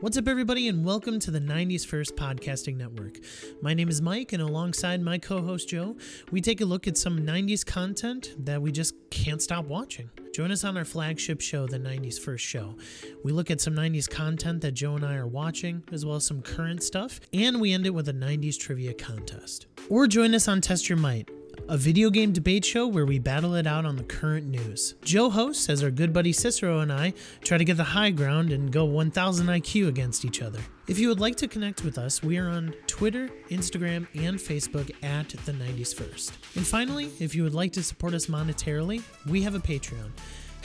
What's up, everybody, and welcome to the 90s First Podcasting Network. My name is Mike, and alongside my co host Joe, we take a look at some 90s content that we just can't stop watching. Join us on our flagship show, The 90s First Show. We look at some 90s content that Joe and I are watching, as well as some current stuff, and we end it with a 90s trivia contest. Or join us on Test Your Might, a video game debate show where we battle it out on the current news. Joe hosts as our good buddy Cicero and I try to get the high ground and go 1000 IQ against each other. If you would like to connect with us, we are on Twitter, Instagram, and Facebook at the 90s First. And finally, if you would like to support us monetarily, we have a Patreon.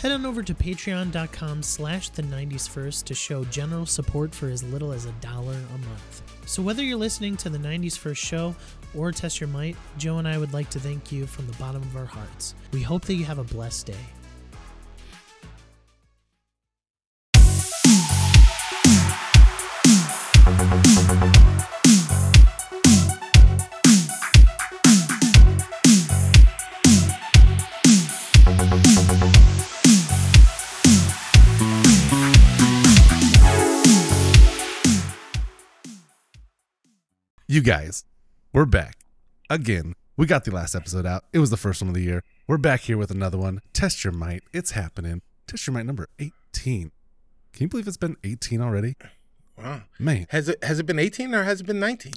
Head on over to patreon.com slash the 90s first to show general support for as little as a dollar a month. So whether you're listening to the 90s first show or Test Your Might, Joe and I would like to thank you from the bottom of our hearts. We hope that you have a blessed day. You guys, we're back. Again, we got the last episode out. It was the first one of the year. We're back here with another one. Test your might. It's happening. Test your might number 18. Can you believe it's been 18 already? Wow. Man, Has it has it been 18 or has it been 19?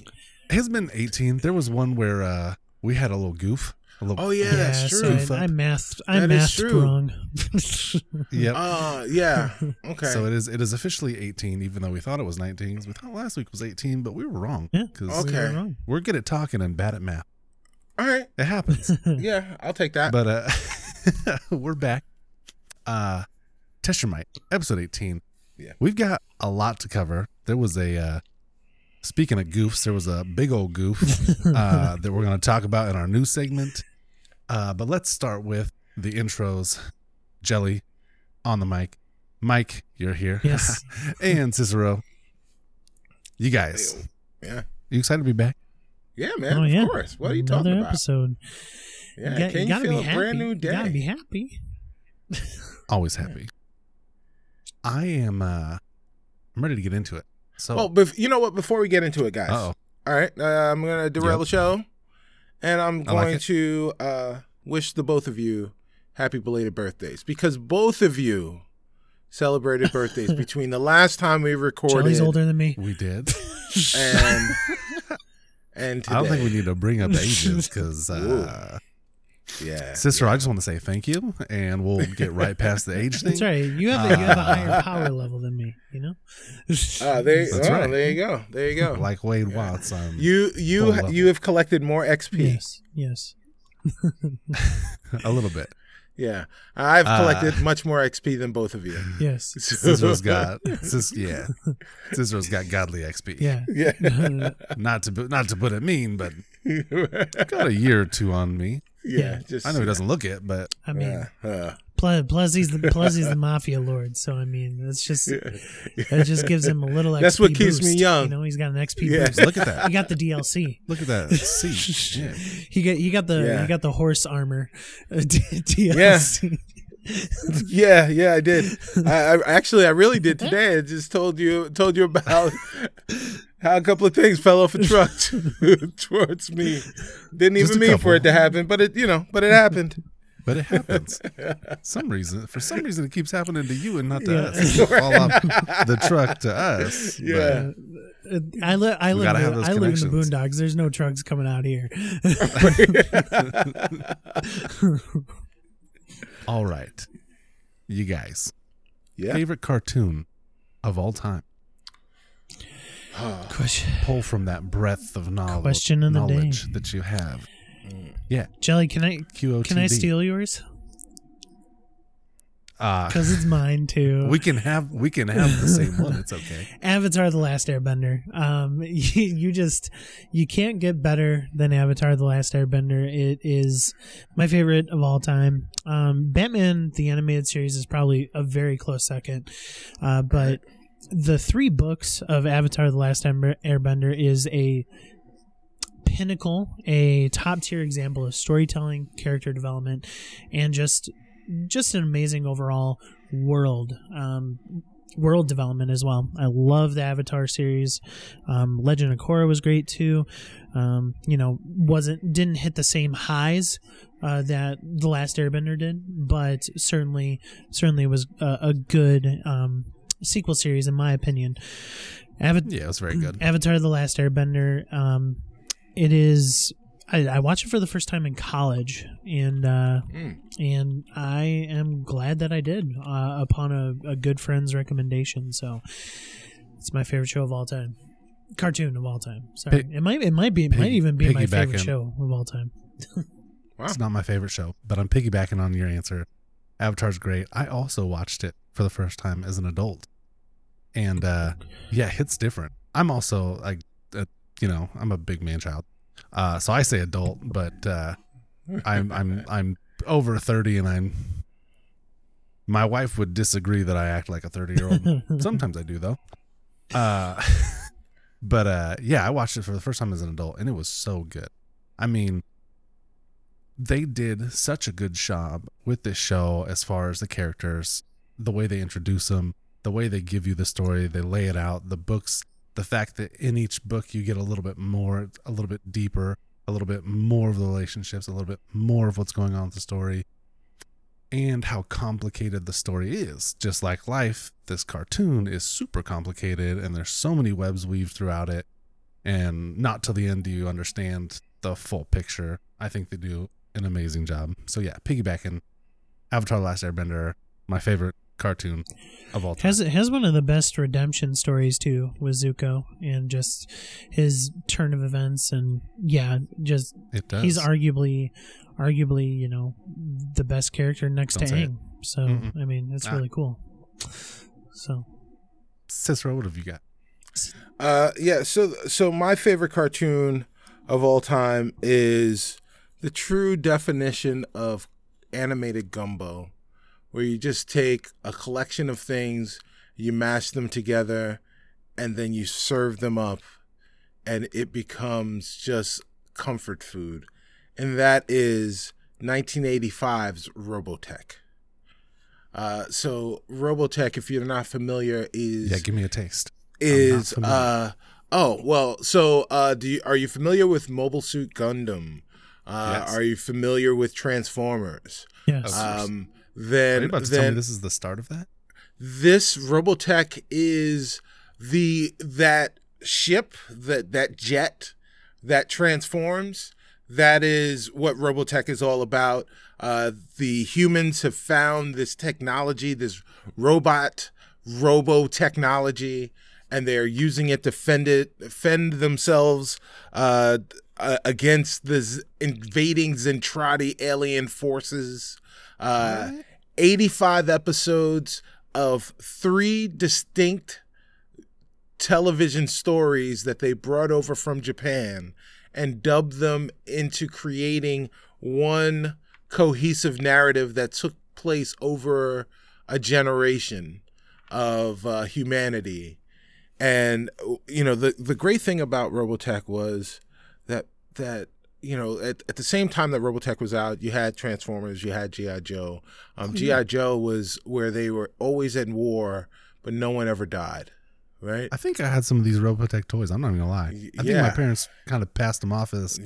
it has been 18. There was one where uh we had a little goof. A little, Oh yeah, that's true. Goof I, up. I mathed, I That is mathed true. wrong. Yep. Uh yeah. Okay. So it is it is officially 18, even though we thought it was 19. We thought last week was 18, but we were wrong. Yeah. Because We were Okay. wrong. we're good at talking and bad at math. All right. It happens. Yeah, I'll take that. but uh we're back uh test your might episode 18 Yeah. we've got a lot to cover there was a uh speaking of goofs there was a big old goof uh that we're going to talk about in our new segment uh but let's start with the intros jelly on the mic mike you're here Yes. and cicero you guys yeah. you excited to be back Yeah, man. oh, yeah. Of course. What are you Another talking about? episode. Yeah. you, got, Can you, gotta feel be a happy. brand new You gotta be happy. always happy i am uh i'm ready to get into it so Oh, bef- you know what? Before we get into it, guys. uh-oh All right. Uh, I'm gonna derail Yep. the show, and I'm I like going to uh, wish the both of you happy belated birthdays because both of you celebrated birthdays between the last time we recorded Jelly's older than me. we did and and today. I don't think we need to bring up ages because, uh, Yeah. sister, I just want to say thank you, and we'll get right past the age thing. That's right. You have a, you have a higher power level than me. You know. Ah, there, That's oh, right. there you go. There you go. Like Wade Watts, um, you full you level. you have collected more XP. yes. Yes. a little bit. Yeah, I've Uh, collected much more XP than both of you. Yes. Cicero's got, sis, yeah, Cicero's got godly XP. Yeah. yeah, Not to bu- not to put it mean, but got a year or two on me. Yeah. Yeah. Just I know he doesn't look it, but I mean, Uh, uh, plus, plus he's the plus he's the mafia lord. So I mean, that's just that just gives him a little. XP That's what keeps me young. You know, he's got an XP Yeah. boost. look at that. He got the DLC. Look at that seat. Yeah. He got he got the Yeah. he got the horse armor uh, D- DLC. yeah, yeah. I did. I, I actually I really did today. I just told you told you about how a couple of things fell off a truck towards me. Didn't Just even a mean for it to happen, but it you know, but it happened. But it happens. Some reason, for some reason, it keeps happening to you and not to Yeah. us. Fall off the truck to us. Yeah. Uh, I live I live in the, I live in the boondocks. There's no trucks coming out here. All right. You guys, Yeah. favorite cartoon of all time? Question, Pull from that breadth of knowledge, Question of the day. knowledge that you have. Yeah, Jelly, can I QOTD. can I steal yours? Uh, Because it's mine too. we can have we can have the same one. It's okay. Avatar: The Last Airbender. Um, you, you just you can't get better than Avatar: The Last Airbender. It is my favorite of all time. Um, Batman: The Animated Series is probably a very close second, uh, but the three books of Avatar: The Last Airbender is a pinnacle, a top tier example of storytelling, character development, and just just an amazing overall world. Um, world development as well. I love the Avatar series. Um, Legend of Korra was great too. Um, you know, wasn't didn't hit the same highs uh, that the Last Airbender did, but certainly certainly was a, a good um, sequel series in my opinion. Ava- Yeah, it was very good. Avatar: The Last Airbender. Um, it is. I, I watched it for the first time in college, and uh, Mm. and I am glad that I did uh, upon a, a good friend's recommendation. So it's my favorite show of all time, cartoon of all time. Sorry, Pig- it might it might be it might even be my favorite show of all time. Wow. It's not my favorite show, but I'm piggybacking on your answer. Avatar's great. I also watched it for the first time as an adult, and uh, yeah, it's different. I'm also like, uh, you know, I'm a big man child, uh, so I say adult, but uh, I'm I'm I'm over thirty, and I'm. My wife would disagree that I act like a thirty year old. Sometimes I do though. Uh, but uh, yeah, I watched it for the first time as an adult, and it was so good. I mean, they did such a good job with this show as far as the characters, the way they introduce them, the way they give you the story, they lay it out, the books, the fact that in each book you get a little bit more, a little bit deeper, a little bit more of the relationships, a little bit more of what's going on with the story, and how complicated the story is. Just like life, this cartoon is super complicated, and there's so many webs weaved throughout it, and not till the end do you understand the full picture. I think they do an amazing job. So yeah, piggybacking, Avatar: The Last Airbender, my favorite cartoon of all time. Has has one of the best redemption stories too with Zuko and just his turn of events and yeah, just it does. he's arguably arguably you know the best character next Don't to say it. So Mm-mm. I mean it's Ah. really cool. So Cicero, what have you got? Uh, yeah. So, so my favorite cartoon of all time is the true definition of animated gumbo, where you just take a collection of things, you mash them together, and then you serve them up, and it becomes just comfort food, and that is 1985's Robotech. Uh, so Robotech, if you're not familiar, is Yeah, give me a taste. is familiar. uh oh well so uh do you are you familiar with Mobile Suit Gundam? Uh Yes. are you familiar with Transformers? yes. Of Um Are then about to tell me then this is the start of that? this Robotech is the that ship that that jet that transforms that is what Robotech is all about. Uh, the humans have found this technology, this robot robo technology, and they're using it to fend it, defend themselves uh, uh, against the invading Zentraedi alien forces. Uh, 85 episodes of three distinct television stories that they brought over from Japan and dubbed them into creating one cohesive narrative that took place over a generation of uh, humanity. And you know the the great thing about Robotech was that that you know at, at the same time that Robotech was out, you had Transformers, you had GI Joe. Um, GI Joe was where they were always at war, but no one ever died, right? I think I had some of these Robotech toys. I'm not even gonna lie. I think my parents kind of passed them off as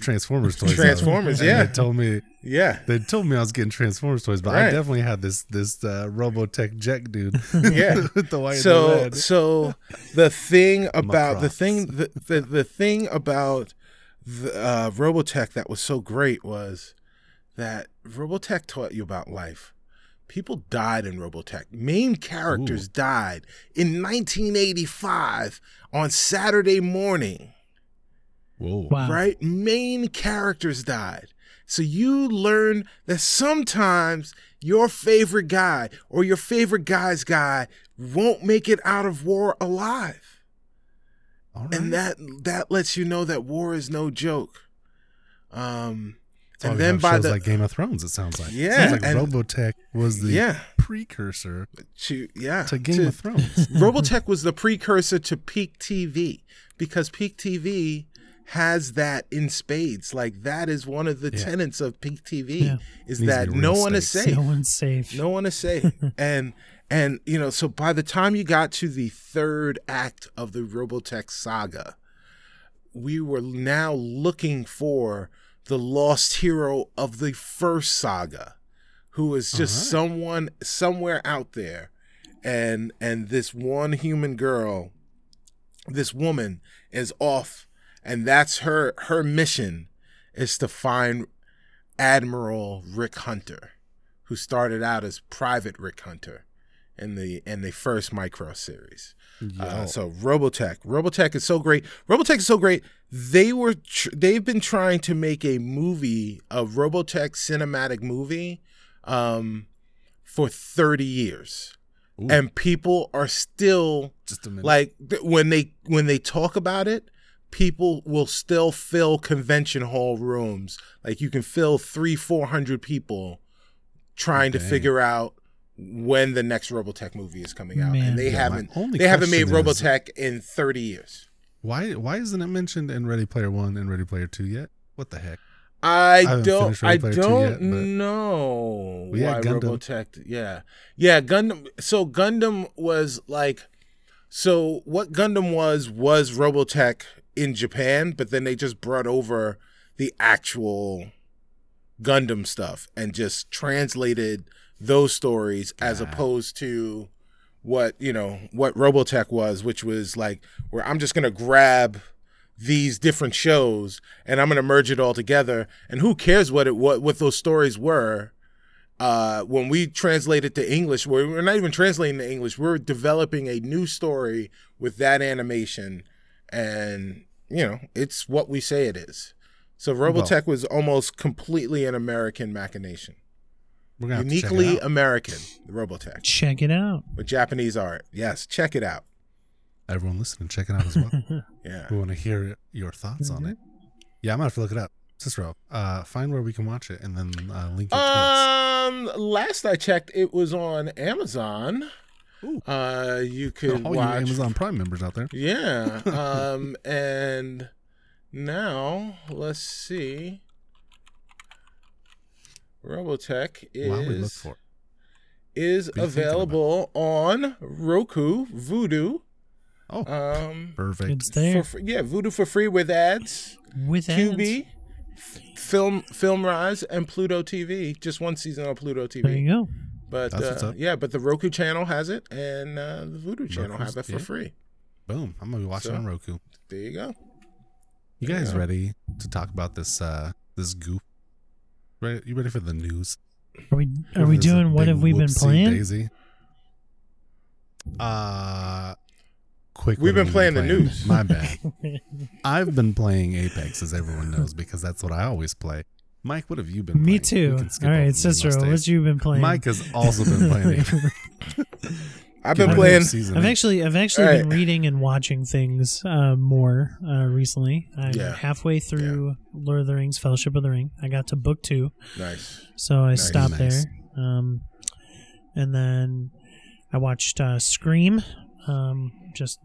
Transformers toys. Transformers, yeah. They told me Yeah, they told me I was getting Transformers toys, but I definitely had this this uh, Robotech Jet dude. Yeah. with the white so so the thing about the thing the, the the thing about the, uh, Robotech that was so great was that Robotech taught you about life. People died in Robotech. Main characters died in 1985 on Saturday morning. Whoa. wow. right? Main characters died. So you learn that sometimes your favorite guy or your favorite guy's guy won't make it out of war alive. All right. And that that lets you know that war is no joke. Um That's why and then by shows the like Game of Thrones, it sounds like. Yeah, sounds like and- Robotech was the yeah, precursor to yeah, to Game of Thrones. Robotech was the precursor to Peak TV because Peak TV has that in spades. Like that is one of the Yeah. tenets of Peak TV Yeah. is that no one is safe. No one's safe. No one is safe. and And you know, so by the time you got to the third act of the Robotech saga, we were now looking for the lost hero of the first saga, who is just Alright. someone somewhere out there, and and this one human girl, this woman is off, and that's her her mission is to find Admiral Rick Hunter, who started out as Private Rick Hunter in the in the first Macross series. Uh, so Robotech, Robotech is so great. Robotech is so great. They were tr- they've been trying to make a movie, a Robotech cinematic movie, um, for thirty years, Ooh. and people are still just a minute. like th- when they when they talk about it people will still fill convention hall rooms like you can fill three four hundred people trying to figure out when the next robotech movie is coming out Man. and they Yeah, haven't they haven't made is- robotech in 30 years why why isn't it mentioned in Ready Player One and Ready Player Two yet? What the heck? I, haven't don't. I Ready Player two don't yet, know why Gundam. Robotech. Yeah, yeah. Gundam. So Gundam was like, so what Gundam was was Robotech in Japan, but then they just brought over the actual Gundam stuff and just translated those stories as opposed to what you know what Robotech was, which was like where I'm just gonna grab these different shows and I'm gonna merge it all together. And who cares what it what what those stories were? Uh, when we translate it to English, we're, we're not even translating to English. We're developing a new story with that animation, and you know it's what we say it is. So Robotech was almost completely an American machination, uniquely out. American. Robotech Check it out. with Japanese art. Yes, check it out. Everyone listening, check it out as well. Yeah. we want to hear your thoughts on it. Yeah, I'm gonna have to look it up. Cicero, uh, find where we can watch it and then uh, link it to us. Um, last I checked, it was on Amazon. Ooh. Uh, you could All you watch. Amazon Prime members out there. Yeah. Um, and now let's see. Robotech While we is for it. is What are you thinking available on Roku, Vudu. Oh, Um, perfect. It's there for, yeah, Vudu for free with ads. with ads. Tubi, F- Film Film Rise, and Pluto TV. Just one season on Pluto TV. There you go. But uh, yeah, but the Roku channel has it, and uh, the Vudu channel Roku's- have it for yeah. free. Boom. I'm gonna be watching So- on Roku. There you go. You guys Yeah. ready to talk about this uh this goof? Ready? You ready for the news? Are we are we This is a doing what have we been playing? Daisy. Uh quick. We've been have we playing the news. My bad. I've been playing Apex, as everyone knows, because that's what I always play. Mike, what have you been? Me playing? too. We can skip All over right, me, Cicero, Mustang. what you been playing? Mike has also been playing. Apex. I've been playing. season. I've actually I've actually All been reading and watching things uh, more uh, recently. I'm Yeah. halfway through Lord of the Rings: Fellowship of the Ring. I got to book two, Nice. so I Nice. stopped Nice. there. Um, and then I watched uh, Scream. Um, just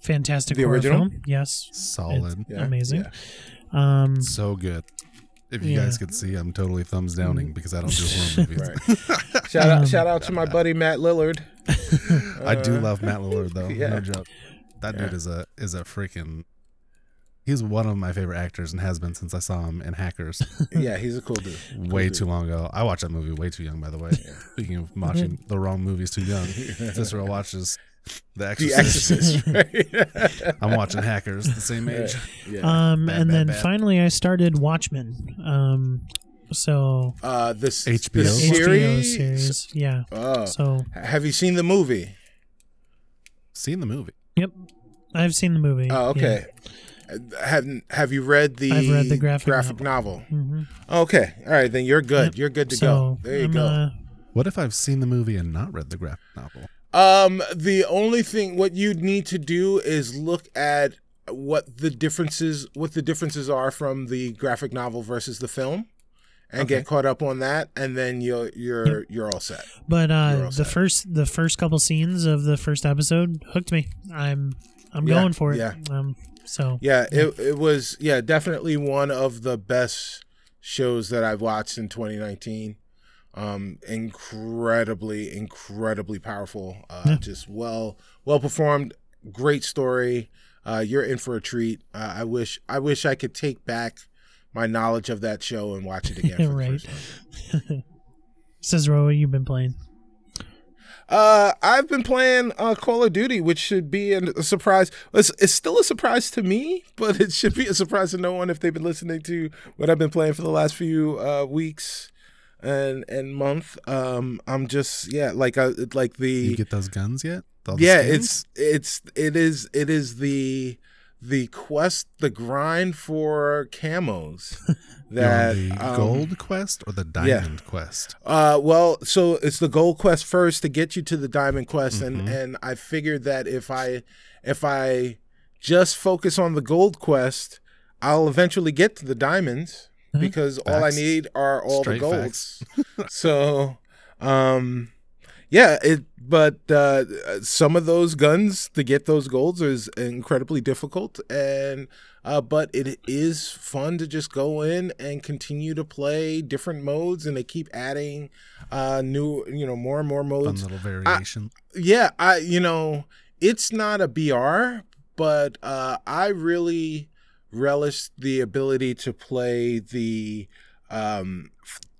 fantastic The horror original? film. Yes, solid, Yeah. Amazing. yeah. um, so good. If you Yeah. guys could see, I'm totally thumbs downing because I don't do horror movies. Right. Shout out! Shout out to my buddy Matt Lillard. I do love Matt Lillard though. yeah. No joke. That dude is a is a freaking. He's one of my favorite actors and has been since I saw him in Hackers Yeah, he's a cool dude. way dude. too long ago. I watched that movie way too young, by the way. Speaking of watching mm-hmm. the wrong movies too young, Cicero watches The The Exorcist. Exorcist. Right? I'm watching Hackers the same age. yeah. um, Bad, and bad, then bad. finally I started Watchmen. Um, so Uh, this HBO? the HBO series. series, yeah. Oh, So have you seen the movie? Seen the movie. Yep, I've seen the movie. Oh, okay. Have Have you read the I've read the graphic graphic novel? hmm Okay, all right, then you're good. Yep. You're good to so go. There you I'm, go. Uh, What if I've seen the movie and not read the graphic novel? Um, the only thing what you'd need to do is look at what the differences what the differences are from the graphic novel versus the film, and Okay. get caught up on that, and then you're you're you're all set. but uh, the set. first the first couple scenes of the first episode hooked me. I'm I'm Yeah, going for it. yeah. Um, so Yeah, it it was yeah definitely one of the best shows that I've watched in 2019. Um, incredibly, incredibly powerful. Uh, Yeah. Just well, well performed. Great story. Uh, you're in for a treat. Uh, I wish, I wish I could take back my knowledge of that show and watch it again. For Right. time. Says you've been playing. Uh, I've been playing uh, Call of Duty, which should be a, a surprise. It's, it's still a surprise to me, but it should be a surprise to no one if they've been listening to what I've been playing for the last few uh, weeks and and month. Um, I'm just yeah, like uh, like the You get those guns yet? Yeah, skins? it's it's it is it is the the quest, the grind for camos that um, gold quest or the diamond quest? uh, well, so it's the gold quest first to get you to the diamond quest, Mhm. and and I figured that if I if I just focus on the gold quest, I'll eventually get to the diamonds Mhm. because all I need are all Straight the golds. so, um, yeah, it. But uh, some of those guns to get those golds is incredibly difficult, and uh, but it is fun to just go in and continue to play different modes, and they keep adding uh, new, you know, more and more Fun modes. little variation. Yeah, I you know, it's not a BR, but uh, I really relish the ability to play the um,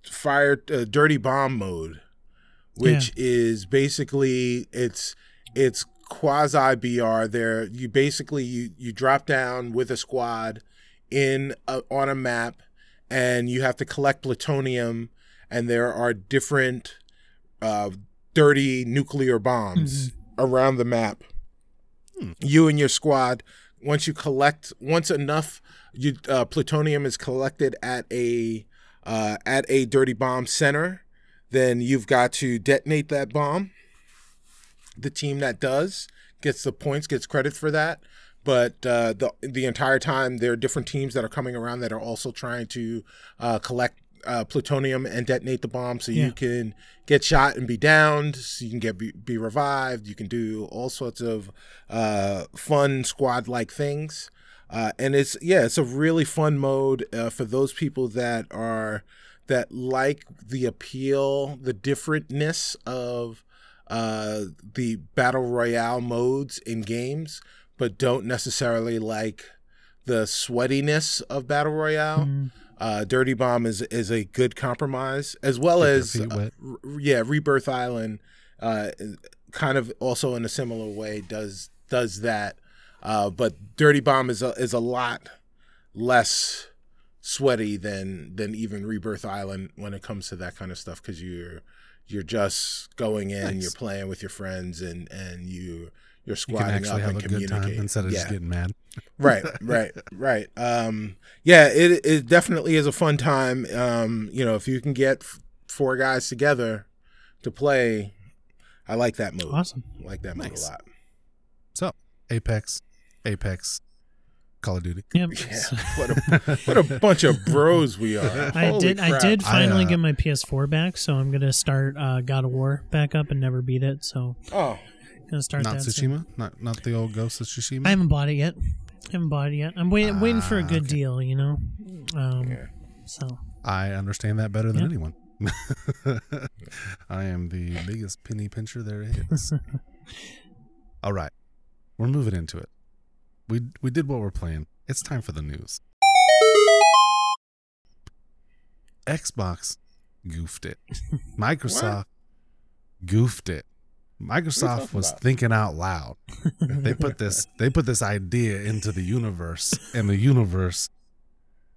fire uh, dirty bomb mode, which is basically it's it's quasi BR. There, you basically you you drop down with a squad in a, on a map, and you have to collect plutonium, and there are different uh, dirty nuclear bombs around the map. Hmm. You and your squad, once you collect, once enough you, uh, plutonium is collected at a uh, at a dirty bomb center, then you've got to detonate that bomb. The team that does gets the points, gets credit for that. But uh, the the entire time, there are different teams that are coming around that are also trying to uh, collect uh, plutonium and detonate the bomb, so Yeah. you can get shot and be downed. So you can get be, be revived. You can do all sorts of uh, fun squad like things. Uh, and it's yeah, it's a really fun mode uh, for those people that are that like the appeal, the differentness of uh, the battle royale modes in games, but don't necessarily like the sweatiness of battle royale. Mhm. Uh, Dirty Bomb is is a good compromise, as well Get as uh, yeah, Rebirth Island, uh, kind of also in a similar way does does that. Uh, but Dirty Bomb is a, is a lot less sweaty than than even Rebirth Island when it comes to that kind of stuff because you're you're just going in, Nice. you're playing with your friends, and and you you're You can actually up have and a good time instead of yeah just getting mad. right right right um yeah it it definitely is a fun time um you know if you can get f- four guys together to play i like that move. Awesome. I like that move Nice. a lot So, Apex, Apex, Call of Duty. Yep. yeah what a what a bunch of bros we are I Holy did. I crap. did I, finally uh, get my PS4 back, so I'm gonna start uh, God of War back up and never beat it. So oh gonna start Not that. soon. Tsushima, not not the old Ghost of Tsushima. I haven't bought it yet. I haven't bought it yet. I'm waiting, waiting for a Ah, good okay. deal. You know. Um, Yeah. So I understand that better than Yeah. anyone. I am the biggest penny pincher there is. All right, we're moving into it. We we did what we're playing. It's time for the news. Xbox goofed it. Microsoft goofed it. Microsoft was about? thinking out loud. They put this they put this idea into the universe, and the universe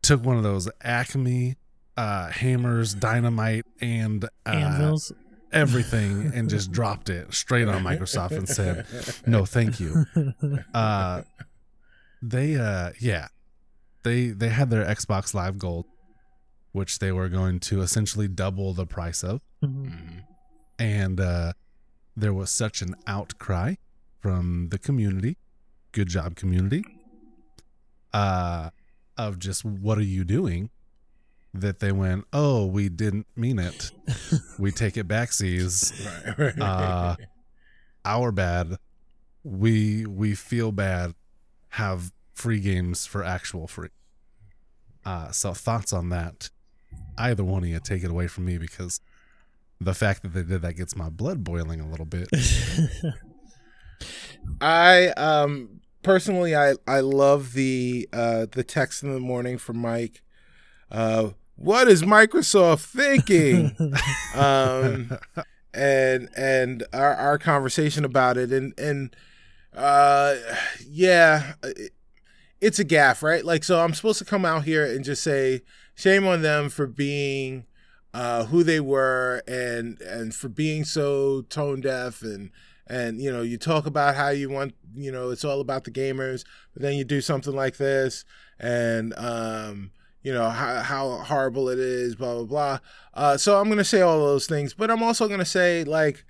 took one of those Acme uh, hammers, dynamite, and uh, anvils. everything, and just dropped it straight on Microsoft and said, "No, thank you." Uh, they uh, yeah, they they had their Xbox Live Gold, which they were going to essentially double the price of Mhm. Mhm. and uh, there was such an outcry from the community good job community uh, of just what are you doing? that they went oh we didn't mean it. We take it back seas. Uh, our bad. We we feel bad. Have free games for actual free. Uh so thoughts on that. Either one of you take it away from me because the fact that they did that gets my blood boiling a little bit. I um personally I I love the uh the text in the morning from Mike. Uh what is Microsoft thinking? um and and our our conversation about it and and uh yeah it, it's a gaff, right? Like so I'm supposed to come out here and just say shame on them for being uh who they were and and for being so tone deaf and and you know you talk about how you want you know it's all about the gamers but then you do something like this and um you know how, how horrible it is blah blah blah. Uh, so i'm to say all those things but i'm also to say like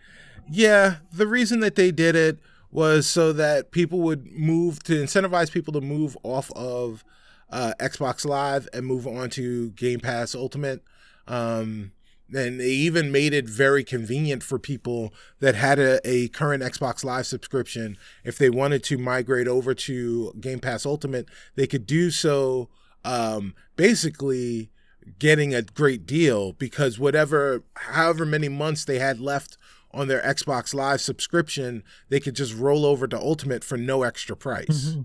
yeah the reason that they did it was so that people would move to incentivize people to move off of uh, xbox live and move on to game pass ultimate um, and they even made it very convenient for people that had a, a, current Xbox Live subscription. If they wanted to migrate over to Game Pass Ultimate, they could do so um, basically getting a great deal because whatever, however many months they had left on their Xbox Live subscription, they could just roll over to Ultimate for no extra price. Mm-hmm.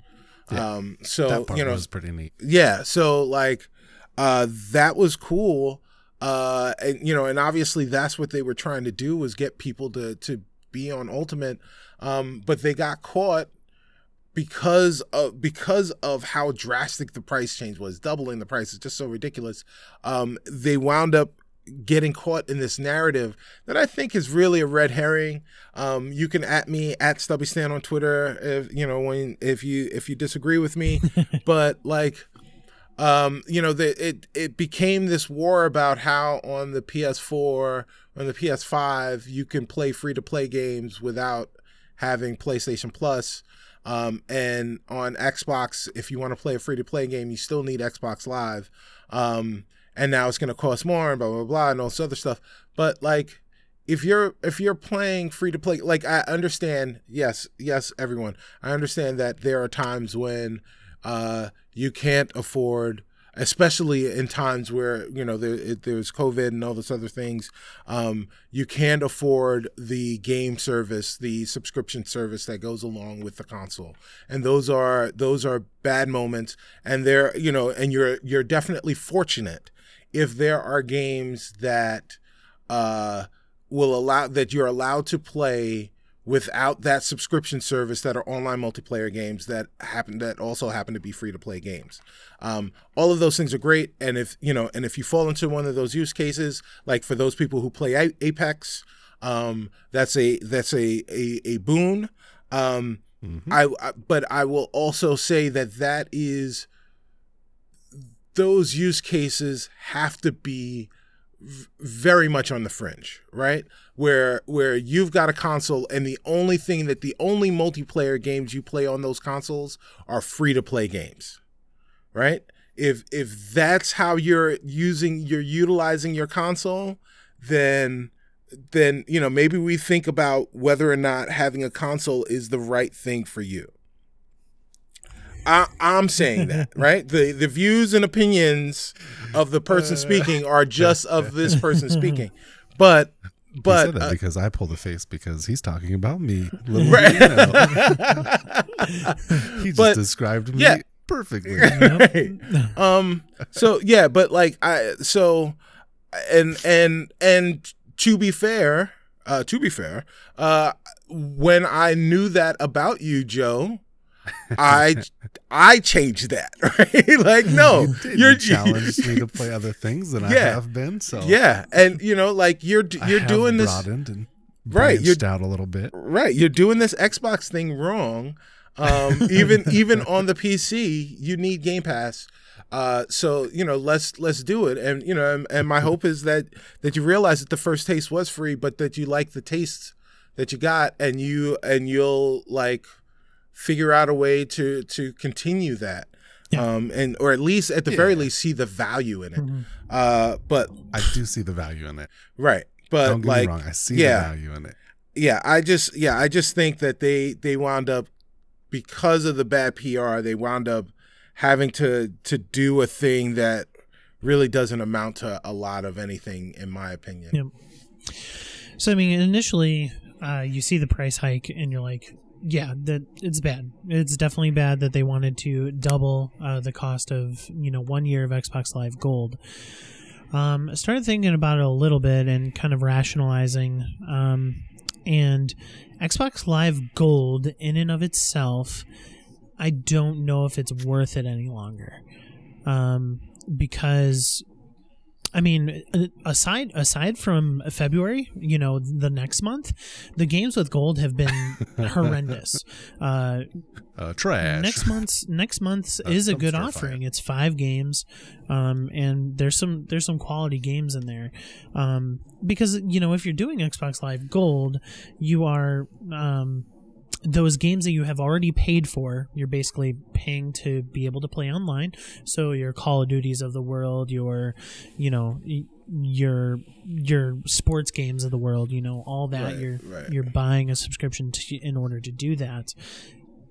Yeah, um, so, you know, was pretty neat. Yeah. So, like, uh, that was cool uh, and you know, and obviously that's what they were trying to do was get people to to be on Ultimate, um, but they got caught because of because of how drastic the price change was, doubling the price is just so ridiculous. Um, they wound up getting caught in this narrative that I think is really a red herring. Um, you can at me at Stubby Stan on Twitter if you know when if you if you disagree with me, but like um, you know, the, it it became this war about how on the PS4, on the PS5, you can play free to play games without having PlayStation Plus. Um, and on Xbox, if you want to play a free to play game, you still need Xbox Live. Um, and now it's going to cost more and blah blah blah and all this other stuff. But like, if you're if you're playing free to play, like I understand, yes, yes, everyone, I understand that there are times when uh, you can't afford especially in times where you know there, there's COVID and all those other things, um, you can't afford the game service, the subscription service that goes along with the console, and those are those are bad moments, and they're you know, and you're you're definitely fortunate if there are games that uh, will allow that you're allowed to play without that subscription service that are online multiplayer games that happen that also happen to be free to play games. Um, all of those things are great, and if you know, and if you fall into one of those use cases, like for those people who play Apex, um, that's a that's a a, a boon. Um, mm-hmm. I, I but I will also say that that is those use cases have to be very much on the fringe, right? Where where you've got a console and the only thing that the only multiplayer games you play on those consoles are free to play games. Right? If if that's how you're using you're utilizing your console, then then you know maybe we think about whether or not having a console is the right thing for you. I, am saying that, right? The the views and opinions of the person uh, speaking are just of this person speaking. But but he said that uh, because I pulled the face because he's talking about me. Right. he just but, described me yeah. perfectly. Right. um so yeah, but like I so and and and to be fair, uh to be fair, uh when I knew that about you, Joe, I I changed that, right? like, no, you are challenged me to play other things than yeah, I have been. So yeah, and you know, like you're you're doing this and right. You're out a little bit, right? You're doing this Xbox thing wrong. Um, even even on the PC, you need Game Pass. Uh, so you know, let's let's do it. And you know, and, and my hope is that that you realize that the first taste was free, but that you like the taste that you got, and you and you'll like figure out a way to to continue that yeah. um and or at least at the yeah. very least see the value in it mm-hmm. uh but i do see the value in it right but Don't get like me wrong, i see yeah, the value in it yeah i just yeah i just think that they they wound up because of the bad pr they wound up having to to do a thing that really doesn't amount to a lot of anything in my opinion yep. So I mean, initially, uh, you see the price hike, and you're like, "Yeah, that it's bad. It's definitely bad that they wanted to double uh, the cost of you know one year of Xbox Live Gold." Um, I started thinking about it a little bit and kind of rationalizing. Um, and Xbox Live Gold, in and of itself, I don't know if it's worth it any longer. Um, because I mean, aside aside from February, you know, the next month, the games with gold have been horrendous. Uh, Uh, trash. next month's next month's Uh, is a good fire. offering. It's five games, um, and there's some there's some quality games in there. Um, because you know if you're doing Xbox Live Gold, you are um, those games that you have already paid for. You're basically paying to be able to play online. So your Call of Duties of the world, your you know. your your sports games of the world you know all that Right, you're right. you're buying a subscription to, in order to do that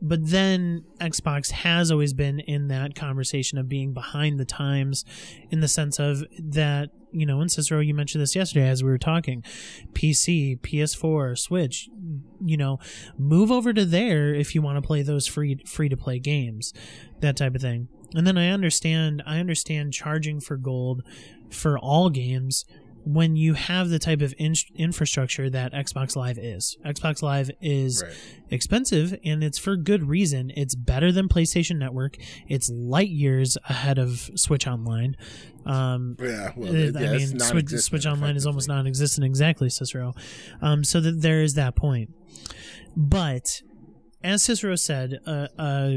but then Xbox has always been in that conversation of being behind the times in the sense of that, you know, and Cicero, you mentioned this yesterday as we were talking PC, PS4, Switch, you know, move over to there if you want to play those free free to play games, that type of thing. And then I understand I understand charging for gold for all games when you have the type of in- infrastructure that Xbox Live is. Xbox Live is Right. expensive and it's for good reason. It's better than PlayStation Network. It's light years ahead of Switch Online. Um, Yeah, well, uh, yeah, I mean, Switch, Switch Online is almost non-existent, exactly, Cicero. Um, so that there is that point. But as Cicero said, uh, uh,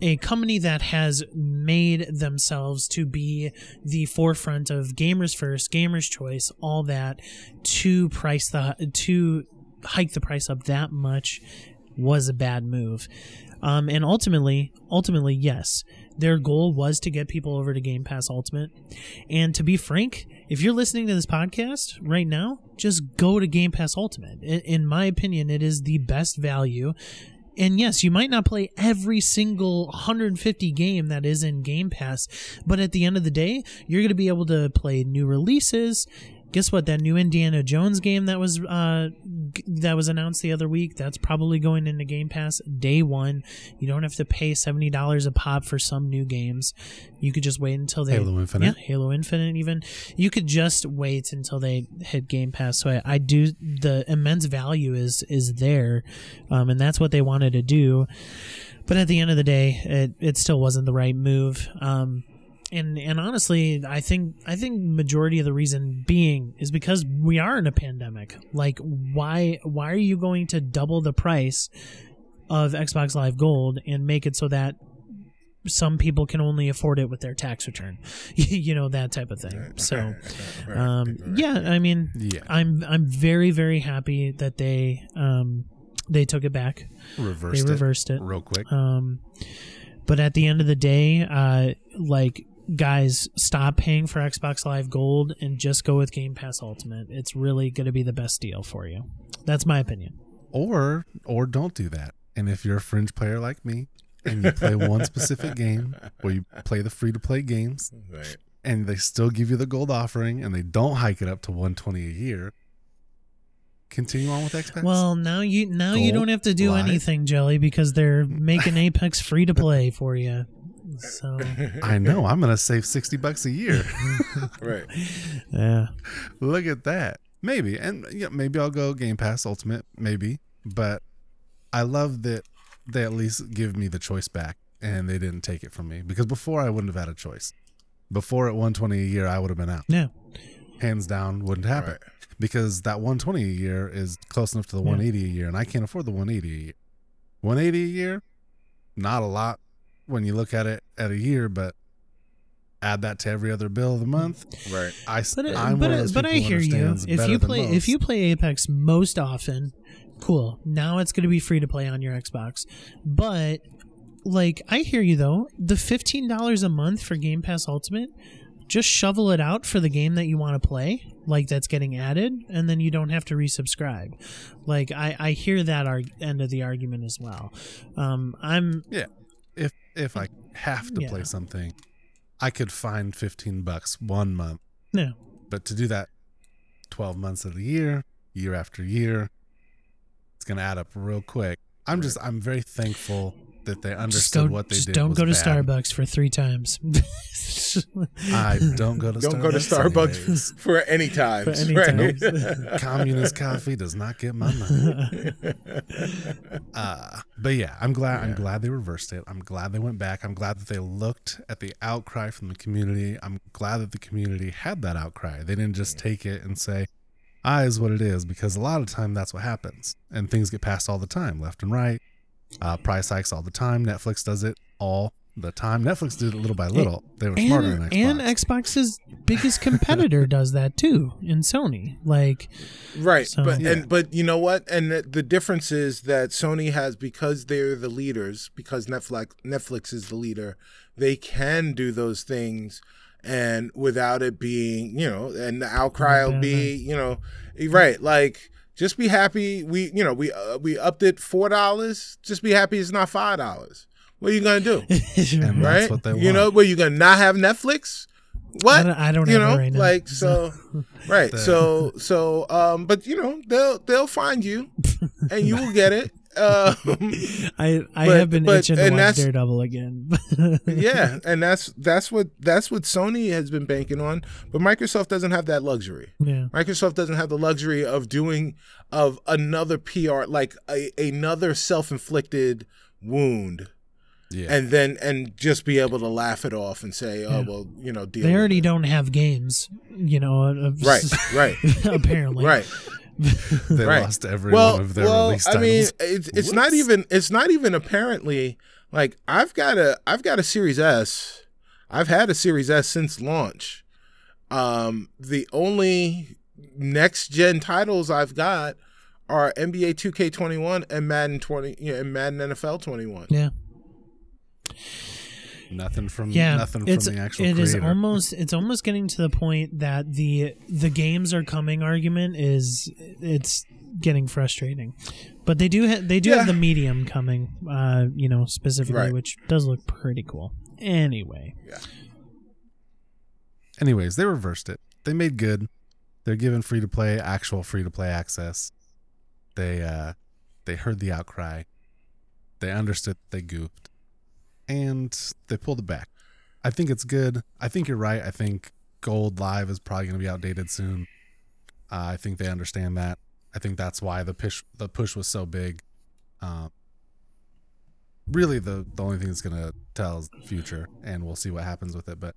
a company that has made themselves to be the forefront of gamers first, gamers choice, all that, to price the to hike the price up that much was a bad move. Um, and ultimately, ultimately, yes, their goal was to get people over to Game Pass Ultimate. And to be frank, if you're listening to this podcast right now, just go to Game Pass Ultimate. In, in my opinion, it is the best value. And yes, you might not play every single 150 game that is in Game Pass, but at the end of the day, you're going to be able to play new releases. Guess what? That new Indiana Jones game that was uh, g- that was announced the other week, that's probably going into Game Pass day one. You don't have to pay seventy dollars a pop for some new games. You could just wait until they Halo Infinite. yeah, Halo Infinite even. You could just wait until they hit Game Pass. So I, I do the immense value is is there, um, and that's what they wanted to do. But at the end of the day, it, it still wasn't the right move. Um, and and honestly, I think I think majority of the reason being is because we are in a pandemic. Like, why why are you going to double the price of Xbox Live Gold and make it so that some people can only afford it with their tax return? you know that type of thing. So, um, yeah, I mean, Yeah. I'm I'm very very happy that they um they took it back. Reversed they reversed it, it. real quick. Um, but at the end of the day, uh, like guys, stop paying for Xbox Live Gold and just go with Game Pass Ultimate. It's really going to be the best deal for you. That's my opinion. or or don't do that. And if you're a fringe player like me and you play one specific game or you play the free to play games Right. and they still give you the gold offering and they don't hike it up to 120 a year, continue on with Xbox. Well, now you now you don't have to do Live? anything, Jelly, because they're making Apex free to play for you. So I know I'm gonna save 60 bucks a year. Right. yeah, Look at that. Maybe and yeah, maybe I'll go Game Pass Ultimate. Maybe, but I love that they at least give me the choice back and they didn't take it from me because before I wouldn't have had a choice. Before at 120 a year, I would have been out. yeah, hands down wouldn't happen Right. because that 120 a year is close enough to the Yeah. 180 a year and i can't afford the 180 a year 180 a year not a lot when you look at it at a year but add that to every other bill of the month Right. i s- but i'm but, one of those but I hear you. If you play if you play Apex most often, cool. Now it's going to be free to play on your Xbox. But like I hear you though. The fifteen dollars a month for Game Pass Ultimate, just shovel it out for the game that you want to play, like that's getting added, and then you don't have to resubscribe. Like I I hear that arg- end of the argument as well. Um, I'm yeah if i have to Yeah. play something i could find 15 bucks one month no. but to do that 12 months of the year, year after year. It's going to add up real quick. I'm just, I'm very thankful that they Just understood go, what they just did. don't was go to bad. Starbucks for three times. I don't go to Don't Starbucks. go to Starbucks anyways. for any times. any right? times. Communist coffee does not get my money. Uh, but yeah, I'm glad. I'm glad they reversed it. I'm glad they went back. I'm glad that they looked at the outcry from the community. I'm glad that the community had that outcry. They didn't just take it and say, "I is what it is," because a lot of time that's what happens, and things get passed all the time, left and right. Uh, price hikes all the time. Netflix does it all the time. Netflix did it little by little. They were smarter than and, Xbox. and Xbox's biggest competitor does that too in Sony. Like, Right, So- but Yeah. and but you know what? And the, the difference is that Sony has because they're the leaders, because Netflix Netflix is the leader, they can do those things and without it being, you know, and the outcry will be, you know, right, like just be happy we, you know, we uh, we upped it $4, just be happy it's not $5. What are you going to do? And right? that's what they you know, want. were you gonna not have Netflix? What? I don't, I don't you have know, it right now. like so, right? So, so, um, but you know, they'll they'll find you, and you will get it. Um, I I but- have been but- itching to and watch Daredevil again. yeah, and that's that's what that's what Sony has been banking on. But Microsoft doesn't have that luxury. yeah. Microsoft doesn't have the luxury of doing of another PR like a, another self-inflicted wound yeah. and then and just be able to laugh it off and say, "Oh Yeah. well, you know, deal." They with already it." don't have games, you know. of- Right, right, apparently. right. they right. lost every well, one of their well, release I mean, it's it's not even it's not even apparently like I've got a I've got a Series S. I've had a Series S since launch. Um, the only next gen titles I've got are NBA 2K21 and Madden 20 you know, and Madden NFL 21. Yeah. Nothing from Yeah. nothing from the actual it is creator. almost it's almost getting to the point that the the games are coming argument is it's getting frustrating. But they do ha- they do Yeah. have the medium coming, uh, you know, specifically, Right. which does look pretty cool. Anyway, Anyways, they reversed it. They made good. They're given free to play actual free to play access. They uh they heard the outcry. They understood they goofed. And they pulled it back. I think it's good. I think you're right. I think Gold Live is probably going to be outdated soon. Uh, I think they understand that. I think that's why the push the push was so big. Uh, really, the the only thing that's going to tell is the future, and we'll see what happens with it. But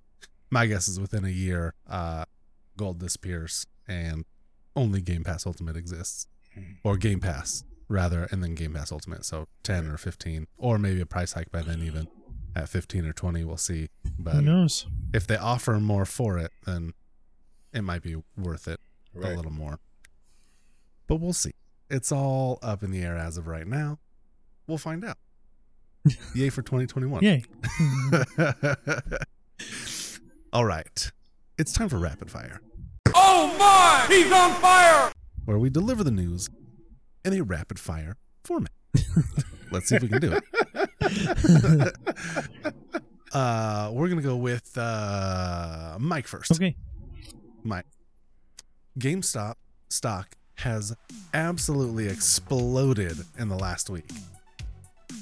my guess is within a year, uh, Gold disappears and only Game Pass Ultimate exists, or Game Pass rather, and then Game Pass Ultimate. So ten or fifteen, or maybe a price hike by then, even at fifteen or twenty. We'll see. who But knows? if they offer more for it, then it might be worth it Right. a little more. But we'll see. It's all up in the air as of right now. We'll find out. Yay for 2021. Yay! all right. It's time for rapid fire, Oh my! He's on fire! where we deliver the news in a rapid fire format. Let's see if we can do it. uh, we're gonna go with uh, Mike first. okay. Mike. GameStop stock has absolutely exploded in the last week.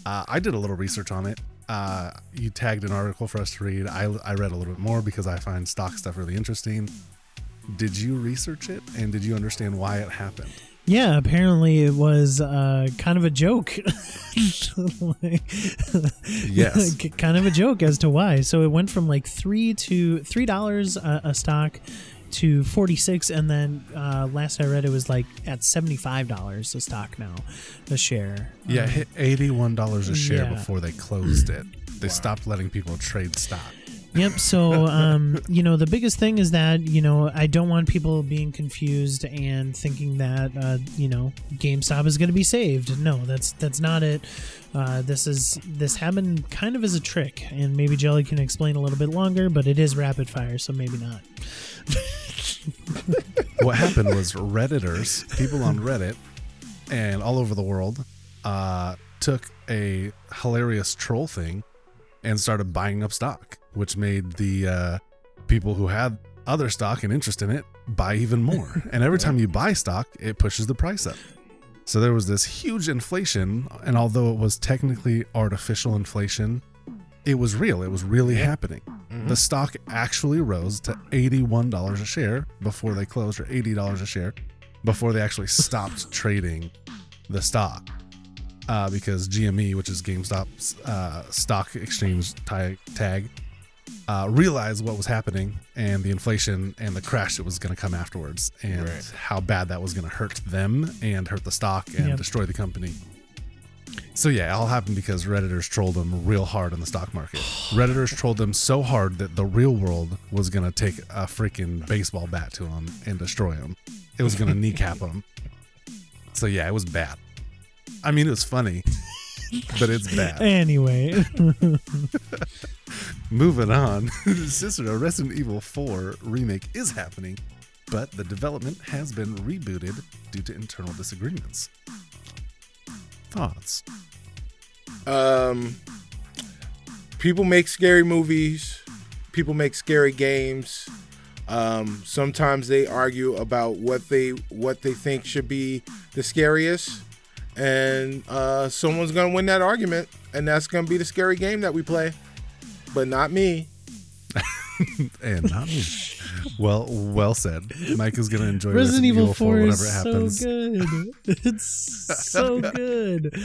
Uh, I did a little research on it. Uh, you tagged an article for us to read. I, I read a little bit more because I find stock stuff really interesting. Did you research it and did you understand why it happened? Yeah, apparently it was uh, kind of a joke. Yes. K- kind of a joke as to why. So it went from like three to three dollars a, a stock to forty six, and then uh, last I read it was like at seventy five dollars a stock now, a share. Yeah, it hit eighty-one dollars a share Yeah. before they closed it. They stopped letting people trade stock. Yep. So, um, you know, the biggest thing is that you know I don't want people being confused and thinking that uh, you know GameStop is going to be saved. No, that's that's not it. Uh, this is this happened kind of as a trick, and maybe Jelly can explain a little bit longer, but it is rapid fire, so maybe not. what happened was redditors people on reddit and all over the world uh, took a hilarious troll thing and started buying up stock which made the uh, people who had other stock and interest in it buy even more. And every time you buy stock, it pushes the price up. So there was this huge inflation, and although it was technically artificial inflation, it was real. It was really happening. The stock actually rose to $81 a share before they closed, or $80 a share before they actually stopped trading the stock. Uh, because GME, which is GameStop's uh, stock exchange ti- tag, uh, realized what was happening and the inflation and the crash that was going to come afterwards, and Right. how bad that was going to hurt them and hurt the stock and Yep. destroy the company. So yeah, it all happened because redditors trolled them real hard in the stock market. redditors trolled them so hard that the real world was going to take a freaking baseball bat to them and destroy them. It was going to kneecap them. So yeah, it was bad. I mean, it was funny, but it's bad. Anyway, Moving on, Cicero Resident Evil 4 remake is happening, but the development has been rebooted due to internal disagreements. Thoughts? Um, people make scary movies. People make scary games. Um, sometimes they argue about what they what they think should be the scariest, and uh, someone's gonna win that argument, and that's gonna be the scary game that we play. But not me. And not me. well, well said. Mike is going to enjoy Resident Evil 4 whenever is it so happens. good. It's so good.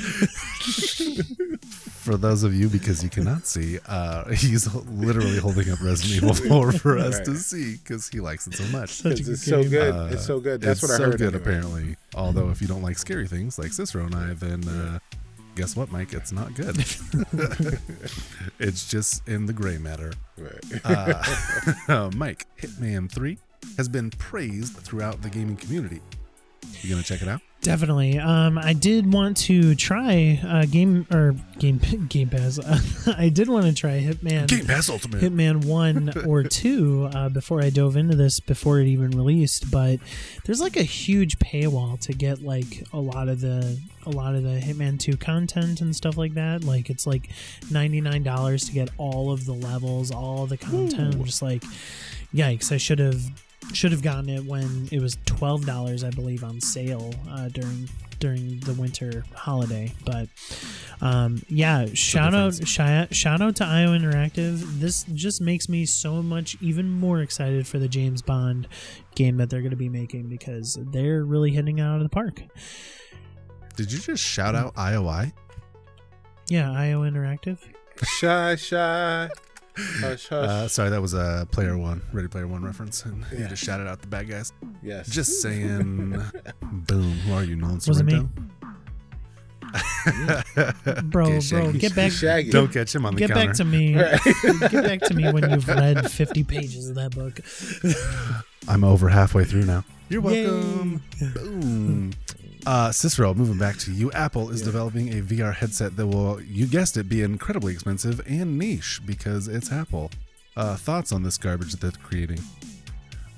For those of you, because you cannot see, uh, he's literally holding up Resident Evil 4 for us Right. to see because he likes it so much. Such a 'Cause good it's so game. good. Uh, it's so good. That's what I so heard. good, anyway. apparently. Although, if you don't like scary things like Cicero and I, then uh, guess what, Mike? It's not good. it's just in the gray matter. Right. Uh, Mike, Hitman 3 has been praised throughout the gaming community. You gonna check it out? Definitely. Um, I did want to try uh, game or game Game Pass. I did want to try Hitman. Game Pass Ultimate. Hitman one or two uh, before I dove into this before it even released, but there's like a huge paywall to get like a lot of the a lot of the Hitman two content and stuff like that. Like it's like ninety nine dollars to get all of the levels, all the content. I'm just like, yikes! I should have should have gotten it when it was twelve dollars, I believe, on sale uh, during during the winter holiday. But um, yeah, shout out difference. shout, shout out to IO Interactive. This just makes me so much even more excited for the James Bond game that they're going to be making because they're really hitting it out of the park. Did you just shout out IOI? Yeah, IO Interactive. Shy, shy. Hush, hush. Uh, sorry, that was a Player One, Ready Player One reference, and you just shouted out the bad guys. yes. Just saying. Boom. Who are you, Nolan Was it me? Sorrento? Bro, Okay, bro, get back Shaggy. Don't catch him on the get counter. Get back to me. Get back to me when you've read 50 pages of that book. I'm over halfway through now. You're Yay. welcome. Boom. Uh, Cicero, moving back to you, Apple is developing a VR headset that will, you guessed it, be incredibly expensive and niche because it's Apple. Uh, thoughts on this garbage that they're creating?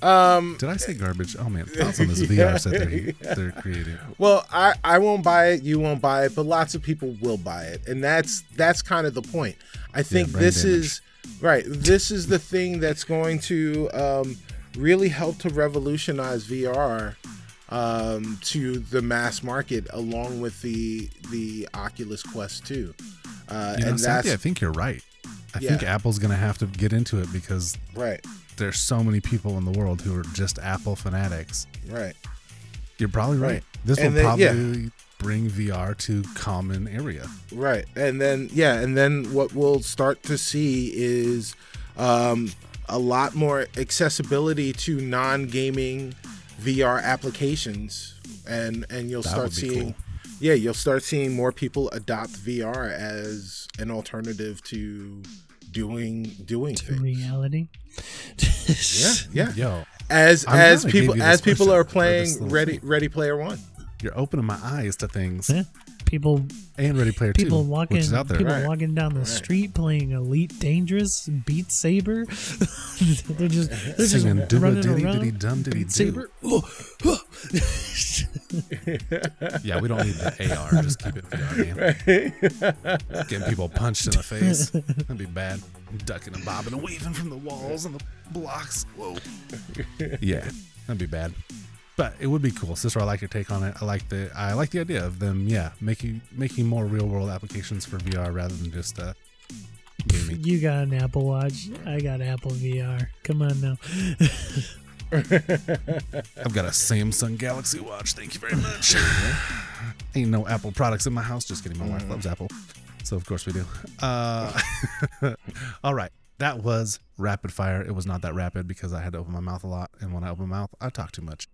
Um. Did I say garbage? Oh man, thoughts on this VR set they're, they're creating? Well, I I won't buy it. You won't buy it, but lots of people will buy it, and that's that's kind of the point. I think brain this damage. is right. This is the thing that's going to um, really help to revolutionize VR um, to the mass market, along with the the Oculus Quest 2. Uh, You know, and that's I think you're right. I think Apple's going to have to get into it because right, there's so many people in the world who are just Apple fanatics. right. You're probably right. Right. This And will then- yeah. probably bring VR to common area. Right. And then yeah, and then what we'll start to see is um, a lot more accessibility to non-gaming VR applications and and you'll That start seeing cool. yeah, you'll start seeing more people adopt VR as an alternative to doing doing To things. reality. Yeah, yeah. Yo, As I'm as glad I gave people as people are playing Ready thing. Ready Player 1. you're opening my eyes to things. Yeah. People And Ready Player people 2, walking which is out there. people Right. walking down the street playing Elite Dangerous, Beat Saber. they're just they're just Singing dooba running diddy around. diddy dum diddy Beat. Saber. Yeah, we don't need the AR. Just keep it VR, man. Getting people punched in the face. That'd be bad. Ducking and bobbing and weaving from the walls and the blocks. Whoa. Yeah. That'd be bad. But it would be cool. Sister, I like your take on it. I like the I like the idea of them, yeah, making making more real world applications for VR rather than just uh gaming. You got an Apple Watch. I got Apple VR. Come on now. I've got a Samsung Galaxy Watch. Thank you very much. Ain't no Apple products in my house. Just kidding. My wife loves Apple. So, of course, we do. Uh, all right. That was rapid fire. It was not that rapid because I had to open my mouth a lot. And when I open my mouth, I talk too much.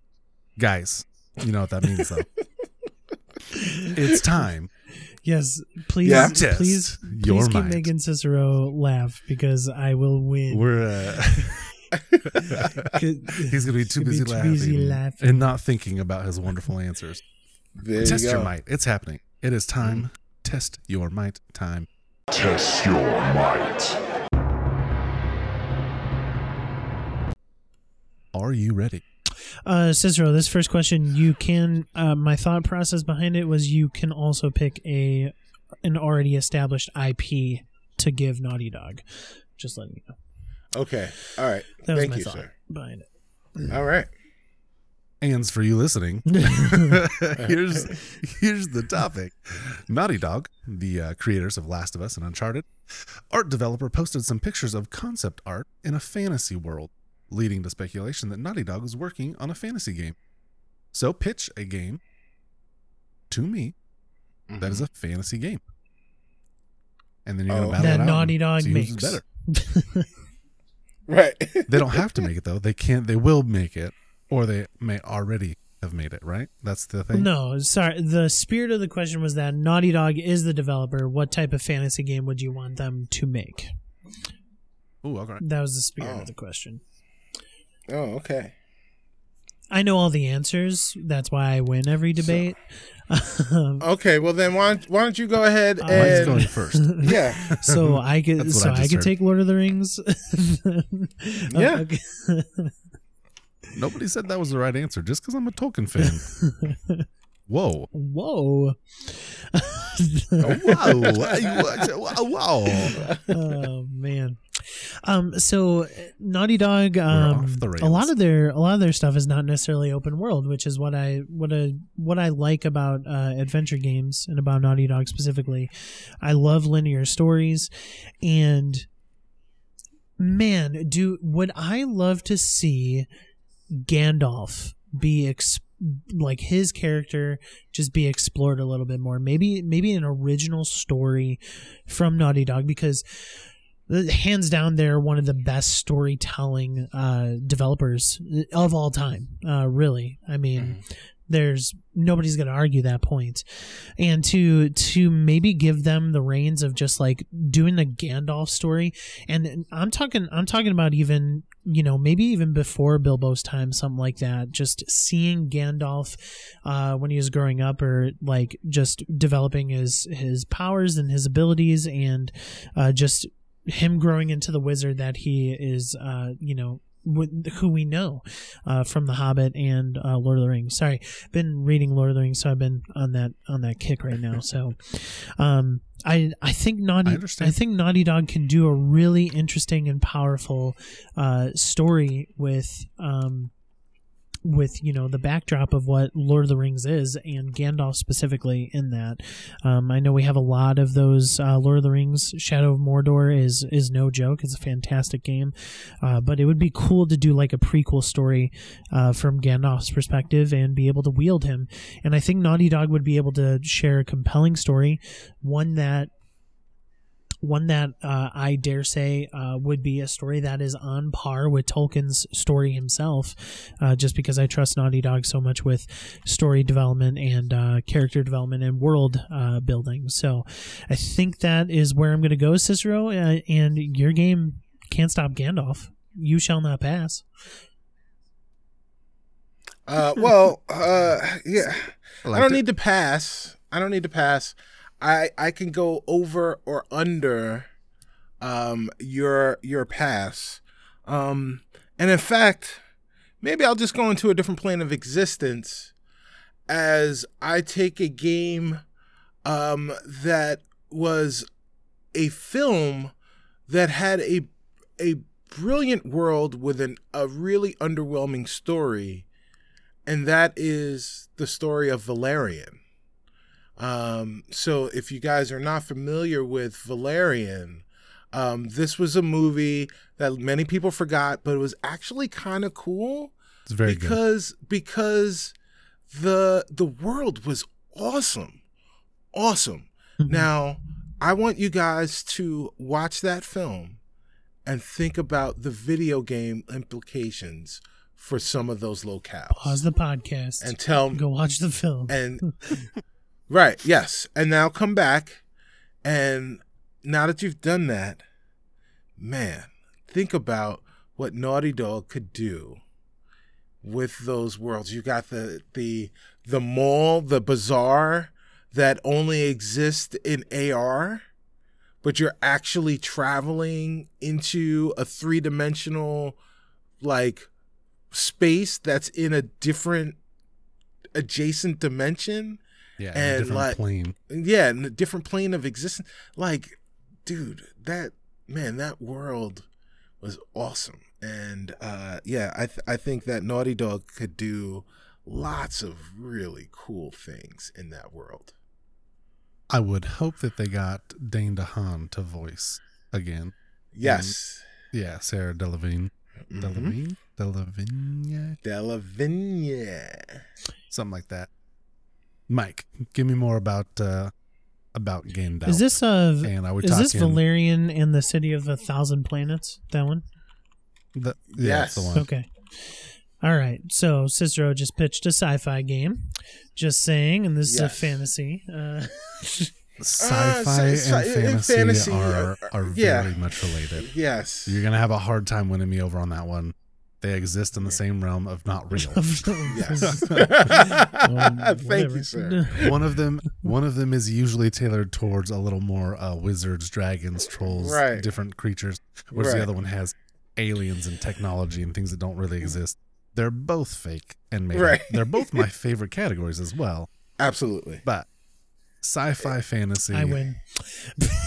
Guys, you know what that means, though. it's time. Yes, please, Yeah. Test please, your please keep mind. making Cicero laugh because I will win. We're. Uh, He's gonna be too He'll be busy, too laughing, busy laughing. and not thinking about his wonderful answers. There Test you your might. It's happening. It is time. Test your might. Time. Test your might. Are you ready? Uh, Cicero, this first question, you can. Uh, my thought process behind it was you can also pick a an already established IP to give Naughty Dog. Just letting you know. Okay. All right. That was Thank my you, thought sir. behind it. All right. Ands for you listening. here's here's the topic. Naughty Dog, the uh, creators of Last of Us and Uncharted, art developer posted some pictures of concept art in a fantasy world, leading to speculation that Naughty Dog is working on a fantasy game. So pitch a game to me that is mm-hmm. a fantasy game, and then you're gonna Oh. battle That it out Naughty Dog see makes. better. Right. They don't have to make it though. They can't. They will make it, or they may already have made it. Right? That's the thing. No, sorry. The spirit of the question was that Naughty Dog is the developer. What type of fantasy game would you want them to make? Ooh, okay. That was the spirit Oh. of the question. Oh, okay. I know all the answers. That's why I win every debate. Um, Okay. Well, then why don't, why don't you go ahead Uh, Mike's and going first. yeah. so I could, so I I, could take Lord of the Rings. Yeah. Okay. Nobody said that was the right answer. Just because I'm a Tolkien fan. Whoa! Whoa. wow! wow! oh man. Um, so Naughty Dog, um, a lot of their a lot of their stuff is not necessarily open world, which is what I what I what I like about uh, adventure games and about Naughty Dog specifically. I love linear stories, and man, do would I love to see Gandalf be ex- like his character just be explored a little bit more. Maybe maybe an original story from Naughty Dog because hands down they're one of the best storytelling uh, developers of all time. Uh, really, I mean. There's nobody's going to argue that point, and to to maybe give them the reins of just like doing the Gandalf story, and I'm talking I'm talking about even you know maybe even before Bilbo's time, something like that. Just seeing Gandalf uh, when he was growing up, or like just developing his his powers and his abilities, and uh, just him growing into the wizard that he is. Uh, you know. wh- Who we know uh, from The Hobbit and uh, Lord of the Rings. Sorry, been reading Lord of the Rings, so I've been on that on that kick right now. So, um, I I think Naughty I I, think Naughty Dog can do a really interesting and powerful uh, story with um, with you know the backdrop of what Lord of the Rings is and Gandalf specifically in that. Um, I know we have a lot of those uh, Lord of the Rings. Shadow of Mordor is is no joke. It's a fantastic game, uh, but it would be cool to do like a prequel story uh, from Gandalf's perspective and be able to wield him. And I think Naughty Dog would be able to share a compelling story, one that one that uh, I dare say uh, would be a story that is on par with Tolkien's story himself, uh, just because I trust Naughty Dog so much with story development and uh, character development and world uh, building. So I think that is where I'm going to go, Cicero. Uh, and your game can't stop Gandalf. You shall not pass. Uh, well, uh, yeah. I I don't it. need to pass. I don't need to pass. I I can go over or under um your your pass. Um and in fact, maybe I'll just go into a different plane of existence as I take a game um that was a film that had a a brilliant world with an, a really underwhelming story, and that is the story of Valerian. Um, so if you guys are not familiar with Valerian, um, this was a movie that many people forgot, but it was actually kind of cool It's very good. because because the the world was awesome, awesome. Mhm. Now I want you guys to watch that film and think about the video game implications for some of those locales Pause the podcast and tell go watch the film. and right yes. And now come back and now that you've done that man think about what naughty dog could do with those worlds. You got the the the mall the bazaar that only exist in ar but you're actually traveling into a three-dimensional like space that's in a different adjacent dimension yeah, and, different like- plane. yeah, in a different plane of existence. Like, dude, that man, that world was awesome. And uh, yeah, I th- I think that Naughty Dog could do lots of really cool things in that world. I would hope that they got Dane DeHaan to voice again. Yes, Yeah, Sarah Delevingne. Mhm. Delevingne? Delevingne? Delavigne. Something like that. Mike, give me more about uh about Gandalf. Is this uh and I would is talk this Valerian and the City of a Thousand Planets? That one? The, yeah, that's the Yes. one. Okay. All right. So Cicero just pitched a sci-fi game. Just saying, and this is a fantasy. Uh, Sci-fi sci- and sci- fantasy, fantasy, are uh, are yeah. very much related. Yes. You're gonna have a hard time winning me over on that one. They exist in the same realm of not real. Yes. Um, Thank you, sir. one of them one of them is usually tailored towards a little more uh, wizards, dragons, trolls, Right. different creatures, whereas the other one has aliens and technology and things that don't really exist. They're both fake and made. Right. They're both my favorite categories as well. Absolutely. But sci-fi fantasy, I win.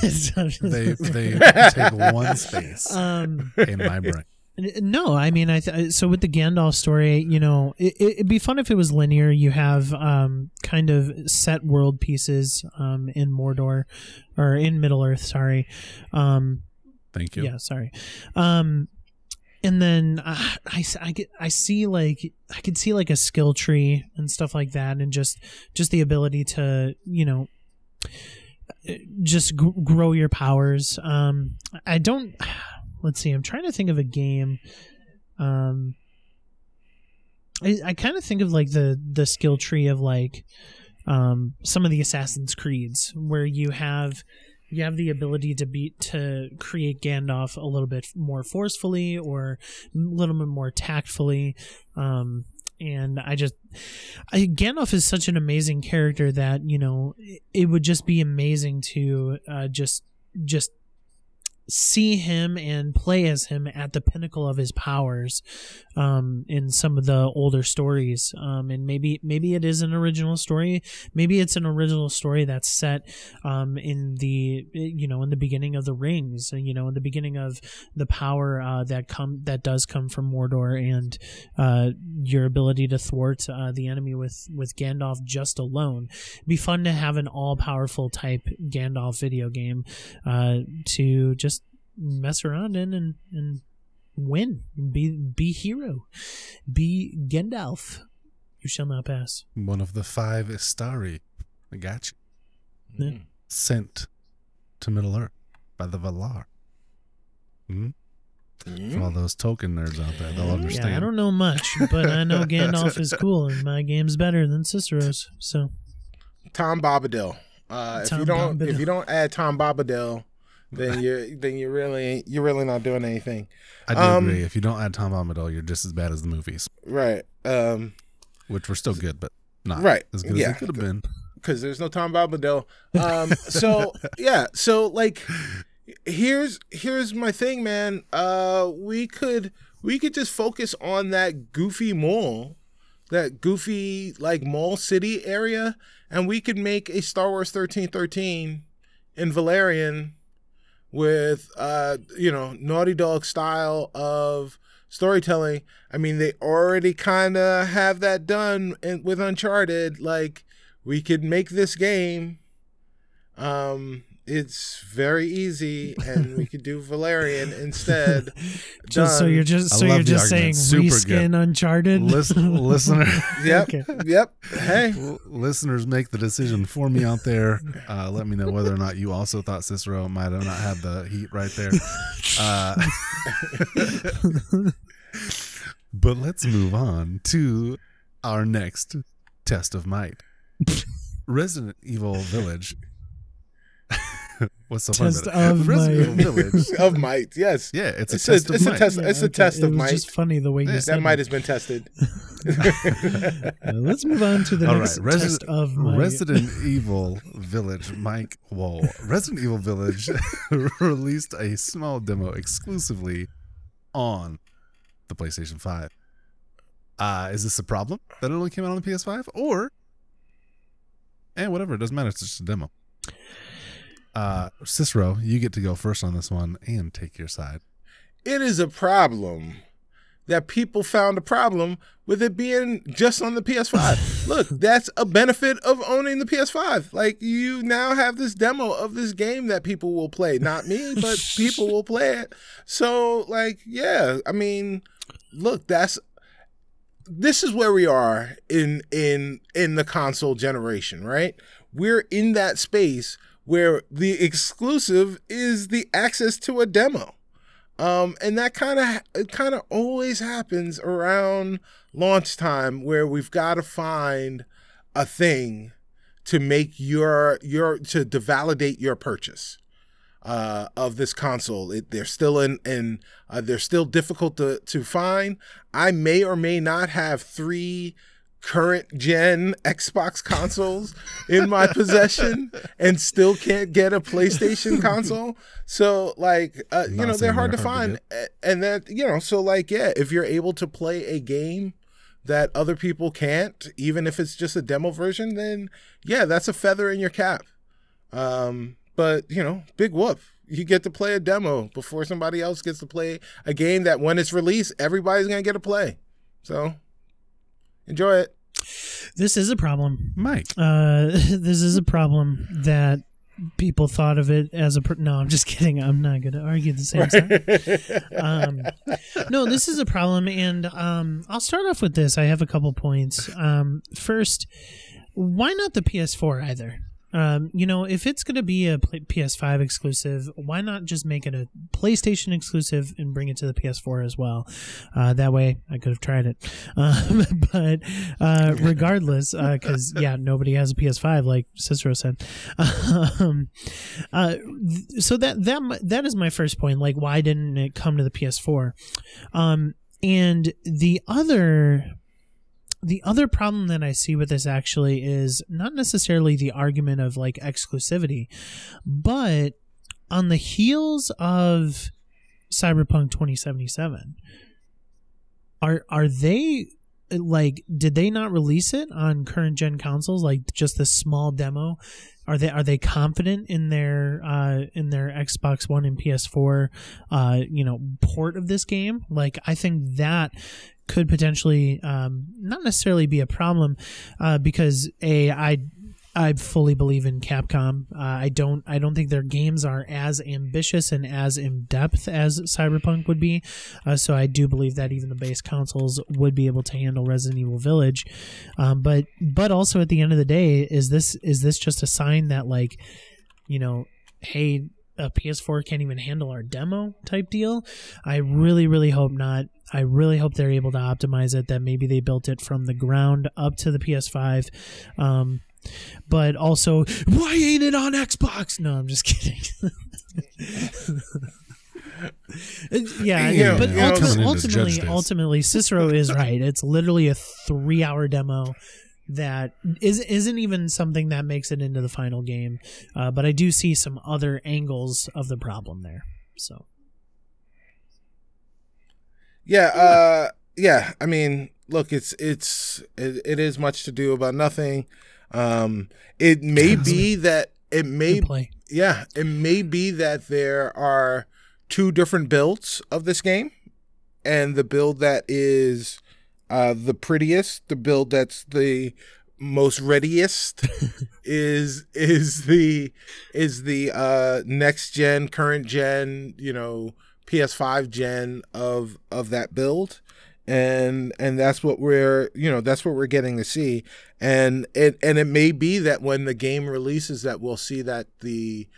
They they take one space um, in my brain. No, I mean, I th- so with the Gandalf story, you know, it, it'd be fun if it was linear. You have um, kind of set world pieces um, in Mordor or in Middle Earth. Sorry, um, Thank you. Yeah, sorry. Um, and then uh, I, I get I see like I could see like a skill tree and stuff like that, and just just the ability to you know just g- grow your powers. Um, I don't. Let's see. I'm trying to think of a game. Um, I, I kind of think of like the the skill tree of like um some of the Assassin's Creeds where you have you have the ability to be to create Gandalf a little bit more forcefully or a little bit more tactfully. Um, and I just, I, Gandalf is such an amazing character that you know it, it would just be amazing to uh, just just see him and play as him at the pinnacle of his powers um, in some of the older stories. Um, and maybe maybe it is an original story. Maybe it's an original story that's set um, in the you know in the beginning of the rings you know in the beginning of the power uh, that come that does come from Mordor and uh, your ability to thwart uh, the enemy with with Gandalf just alone. It'd be fun to have an all powerful type Gandalf video game uh, to just mess around in and and win be be hero be Gandalf you shall not pass One of the five Istari. I got you. Yeah. Sent to Middle Earth by the Valar. Hmm? For all those Tolkien nerds out there, they'll understand. yeah I don't know much but I know Gandalf is cool and my game's better than Cicero's so Tom Bobadil. Uh, if you don't Bombadil. if you don't add Tom Bobadil, then you're then you're really you're really not doing anything. I do Um, agree. If you don't add Tom Bombadil, you're just as bad as the movies, Right. Um which were still good, but not Right. as good Yeah. as they could have been. because there's no Tom Bombadil. Um so yeah, so like here's here's my thing, man. Uh we could we could just focus on that goofy mall, that goofy like mall city area, and we could make a Star Wars thirteen thirteen in Valerian with uh you know Naughty Dog style of storytelling. I mean, they already kind of have that done in, with Uncharted. Like we could make this game. Um, it's very easy, and we could do Valerian instead. Just so you're just so you're love the just saying argument. Super reskin good. Uncharted. Listen, listener, Yep. Okay. Yep. Hey. l- listeners, make the decision for me out there. Uh, let me know whether or not you also thought Cicero might have not had the heat right there. Uh, but let's move on to our next test of might. Resident Evil Village. What's so funny Test about it? of Resident might. Village. of might. Yes. Yeah, it's a It's a, test it's of a test. Yeah, it's a test it of was might. just funny the way you that said might has been tested. Uh, let's move on to the All next right, test Resident, of might. Resident Evil Village. Mike Wall. Resident Evil Village released a small demo exclusively on the PlayStation 5. Uh, is this a problem that it only came out on the PS5? Or, and whatever, it doesn't matter. It's just a demo. Uh, Cicero, you get to go first on this one and take your side. it is a problem that people found a problem with it being just on the PS5. Look, that's a benefit of owning the PS5. Like you now have this demo of this game that people will play. Not me, but people will play it. So like, yeah, I mean, look, that's this is where we are in in in the console generation, right? We're in that space where the exclusive is the access to a demo. Um, and that kind of kind of always happens around launch time where we've got to find a thing to make your your to, to validate your purchase uh, of this console. It, they're still in, in uh, they're still difficult to to find. I may or may not have three current gen Xbox consoles in my possession and still can't get a PlayStation console. So like uh, you know they're hard they're to hard find A- and that you know so like yeah if you're able to play a game that other people can't even if it's just a demo version then yeah that's a feather in your cap um, but you know, big whoop. You get to play a demo before somebody else gets to play a game that when it's released, everybody's gonna get to play. So enjoy it. This is a problem. Mike. Uh, this is a problem that people thought of it as a. Pr- no, I'm just kidding. I'm not going to argue the same side. Um, no, this is a problem, and um, I'll start off with this. I have a couple points. Um, first, why not the PS4 either? Um, you know, if it's going to be a PS5 exclusive, why not just make it a PlayStation exclusive and bring it to the PS4 as well? Uh, that way, I could have tried it. Um, but uh, regardless, because yeah, nobody has a PS5, like Cicero said. Um, uh, th- so that that that is my first point. Like, why didn't it come to the PS4? Um, and the other the other problem that I see with this actually is not necessarily the argument of like exclusivity, but on the heels of Cyberpunk 2077, are are they like did they not release it on current gen consoles? Like just this small demo? Are they are they confident in their uh in their Xbox One and PS4 uh you know port of this game? Like I think that could potentially um not necessarily be a problem uh because a I I fully believe in Capcom. Uh, I don't. I don't think their games are as ambitious and as in depth as Cyberpunk would be. Uh, so I do believe that even the base consoles would be able to handle Resident Evil Village. Um, but but also at the end of the day, is this is this just a sign that like, you know, hey, a PS4 can't even handle our demo type deal? I really really hope not. I really hope they're able to optimize it. That maybe they built it from the ground up to the PS5. Um, but also, why ain't it on Xbox? No, I'm just kidding. yeah, know, but you know, ulti- ultimately, ultimately, Cicero is right. It's literally a three-hour demo that is isn't even something that makes it into the final game. Uh, but I do see some other angles of the problem there. So Yeah, uh yeah, I mean, look, it's it's it, it is much to do about nothing. Um it may be that it may yeah, it may be that there are two different builds of this game, and the build that is uh, the prettiest, the build that's the most readiest, is is the is the uh, next gen, current gen, you know, PS5 gen of of that build. And and that's what we're you know that's what we're getting to see. And it and it may be that when the game releases that we'll see that the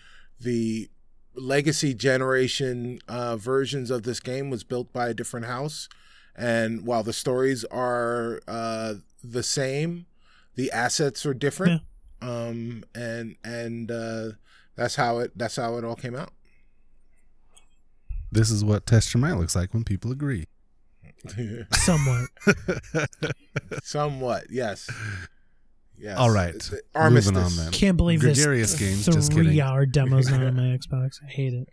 the legacy generation uh, versions of this game was built by a different house. And while the stories are uh, the same the assets are different. Um and and uh that's how it that's how it all came out. This is what Test Your Might looks like when people agree. Somewhat. somewhat yes yes All right. It's- Moving armistice on then. Can't believe this Gregarious games, just kidding. three hour demo's not on my Xbox. I hate it.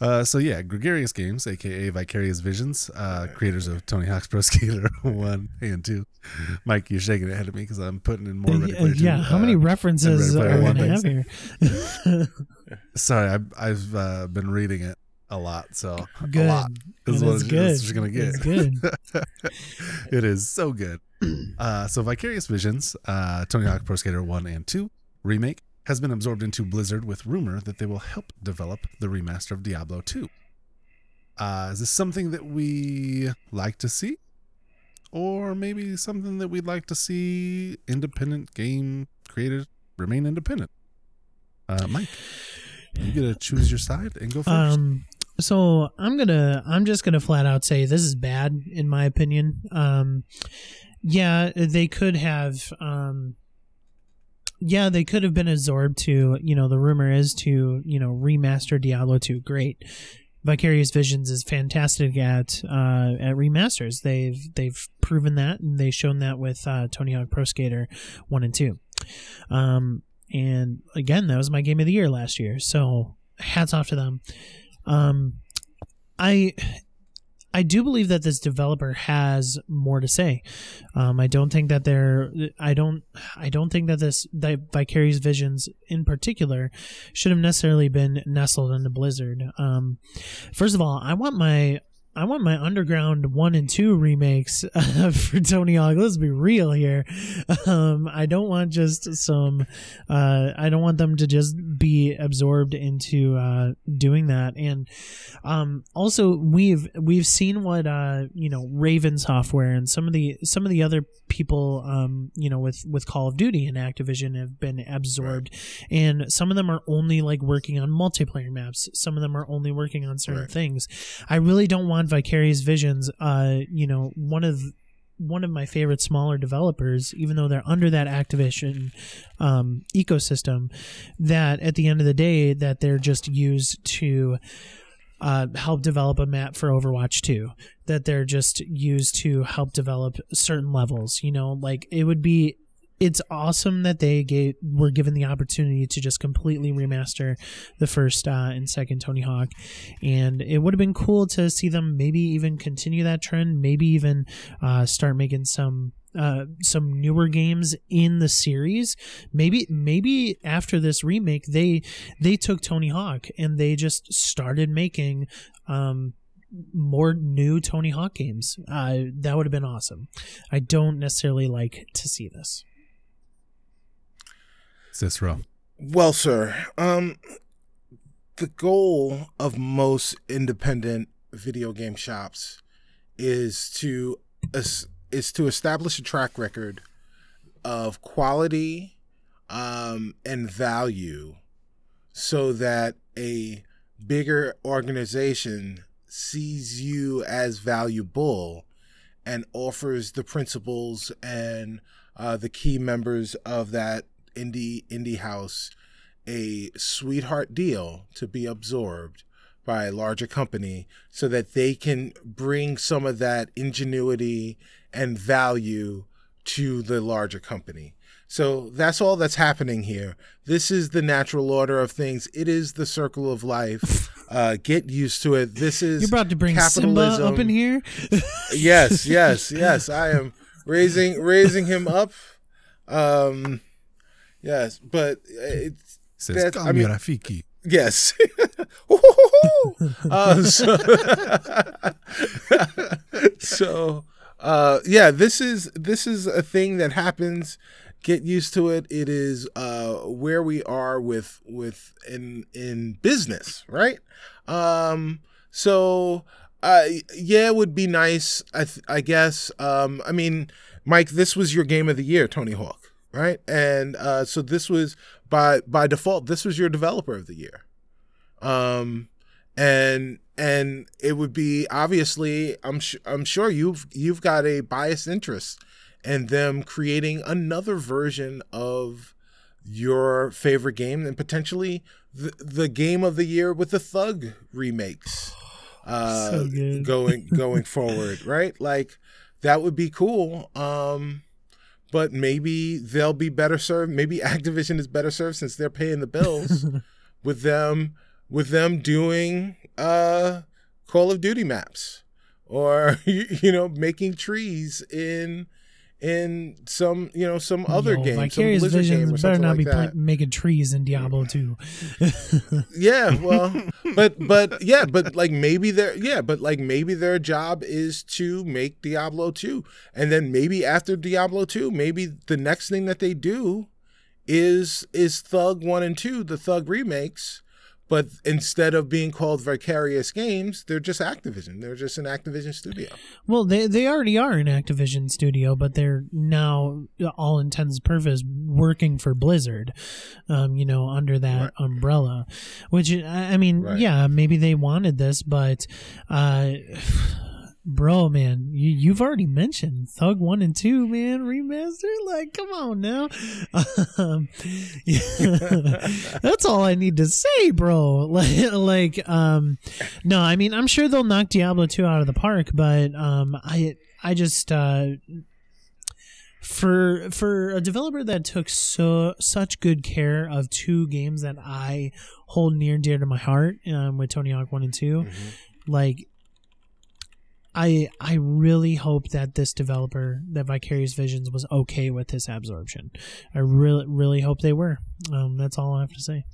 Uh, so yeah, Gregarious Games, aka Vicarious Visions, uh, creators of Tony Hawk's Pro Skater One and Two. Mike, you're shaking your head at me because I'm putting in more. Ready Uh, Player Two, yeah, how uh, many references Ready are we gonna have here? Sorry, I've, I've uh, been reading it a lot, so Good. a lot is It what, is it- good. that's what you're gonna get. It's good. it is so good. Uh, so Vicarious Visions, uh, Tony Hawk Pro Skater 1 and 2 remake has been absorbed into Blizzard with rumor that they will help develop the remaster of Diablo 2. Uh, is this something that we like to see? Or maybe something that we'd like to see independent game creators remain independent? Uh, Mike, you get to choose your side and go first. Um, so I'm gonna, I'm just gonna flat out say this is bad in my opinion. Um, yeah, they could have, um, yeah, they could have been absorbed to, you know, the rumor is to, you know, remaster Diablo 2. Great. Vicarious Visions is fantastic at uh, at remasters. They've they've proven that, and they've shown that with uh, Tony Hawk Pro Skater one and two. Um, and again, that was my game of the year last year. So hats off to them. Um, I I do believe that this developer has more to say. Um, I don't think that they're. I don't. I don't think that this that Vicarious Visions in particular should have necessarily been nestled into Blizzard. Um, first of all, I want my. I want my Underground one and two remakes uh, for Tony Hawk. Let's be real here. Um, I don't want just some. Uh, I don't want them to just be absorbed into uh, doing that. And um, also, we've we've seen what uh, you know Raven Software and some of the some of the other people um, you know with with Call of Duty and Activision have been absorbed, and some of them are only like working on multiplayer maps. Some of them are only working on certain Right. things. I really don't want Vicarious Visions. Uh, you know, one of one of my favorite smaller developers, even though they're under that Activision um, ecosystem, that at the end of the day, that they're just used to uh, help develop a map for Overwatch 2. That they're just used to help develop certain levels. You know, like it would be. It's awesome that they gave, were given the opportunity to just completely remaster the first uh, and second Tony Hawk, and it would have been cool to see them maybe even continue that trend, maybe even uh, start making some uh, some newer games in the series. Maybe maybe after this remake, they they took Tony Hawk and they just started making um, more new Tony Hawk games. Uh, that would have been awesome. I don't necessarily like to see this. Cicero. Well, sir, um, the goal of most independent video game shops is to is, to establish a track record of quality um, and value, so that a bigger organization sees you as valuable and offers the principals and uh, the key members of that indie indie house a sweetheart deal to be absorbed by a larger company so that they can bring some of that ingenuity and value to the larger company. So that's all that's happening here. This is the natural order of things. It is the circle of life. Uh, get used to it. This is You're about to bring Simba capitalism. up in here. yes, yes, yes. I am raising raising him up. Um, yes, but it's Says, "Call I me mean- Rafiki." yes. uh, so, so uh, yeah, this is this is a thing that happens. Get used to it. It is uh, where we are with with in in business, right? Um, so uh, yeah, it would be nice. I th- I guess. Um, I mean, Mike, this was your game of the year, Tony Hawk, right? And uh, so this was by by default, this was your developer of the year. Um, and and it would be obviously, I'm su- I'm sure you've you've got a biased interest in them creating another version of your favorite game and potentially the, the game of the year with the Thug remakes uh So going going forward, right? Like that would be cool. Um but maybe they'll be better served. Maybe Activision is better served since they're paying the bills with them with them doing uh Call of Duty maps or you know making trees in in some you know some other Yo, game, some Vicarious Blizzard game or better something not like be that. making trees in Diablo 2. Yeah, well, but but yeah, but like maybe their yeah, but like maybe their job is to make Diablo 2. And then maybe after Diablo 2, maybe the next thing that they do is is Thug 1 and 2, the Thug remakes, but instead of being called Vicarious Games, they're just Activision. They're just an Activision studio. Well, they they already are an Activision studio, but they're now, all intents and purposes, working for Blizzard. Um, you know, under that Right. umbrella. Which I I mean, Right. yeah, maybe they wanted this, but, uh, bro, man, you you've already mentioned Thug One and Two, man, remaster. Like, come on now. Um, that's all I need to say, bro. Like, like, um, no, I mean, I'm sure they'll knock Diablo 2 out of the park, but um, I, I just, uh, for for a developer that took so such good care of two games that I hold near and dear to my heart, um, with Tony Hawk One and 2 like. I I really hope that this developer, that Vicarious Visions, was okay with this absorption. I really really hope they were. Um, that's all I have to say.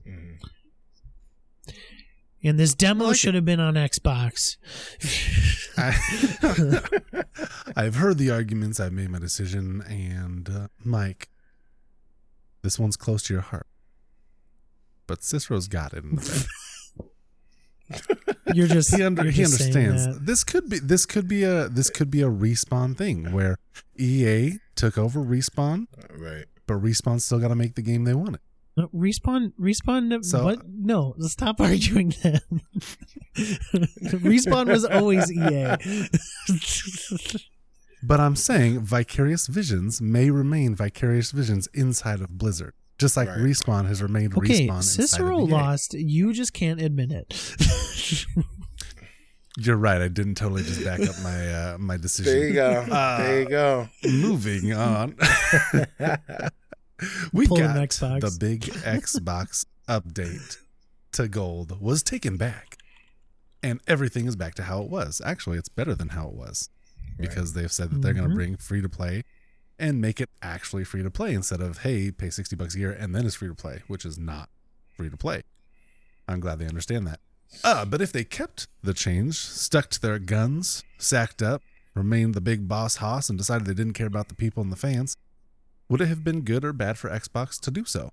And this demo should have been on Xbox. I, I've heard the arguments. I've made my decision, and uh, Mike, this one's close to your heart. But Cicero's got it. In the bag. You're just he, under, you're he just understands. that. This could be this could be a this could be a respawn thing where EA took over respawn, Right. but respawn still got to make the game they wanted. No, uh, respawn respawn So- what no stop arguing that respawn was always ea But I'm saying Vicarious Visions may remain Vicarious Visions inside of Blizzard, just like Right. Respawn has remained okay Respawn. cicero of lost you just can't admit it You're right. I didn't totally just back up my uh, my decision. There you go. Uh, there you go. Moving on. we Pull got Xbox. the big Xbox update to gold was taken back. And everything is back to how it was. Actually, it's better than how it was. Because they've said that they're going Mhm. to bring free to play and make it actually free to play instead of hey, pay 60 bucks a year and then it's free to play, which is not free to play. I'm glad they understand that. Uh, but if they kept the change, stuck to their guns, sacked up, remained the big boss hoss, and decided they didn't care about the people and the fans, would it have been good or bad for Xbox to do so?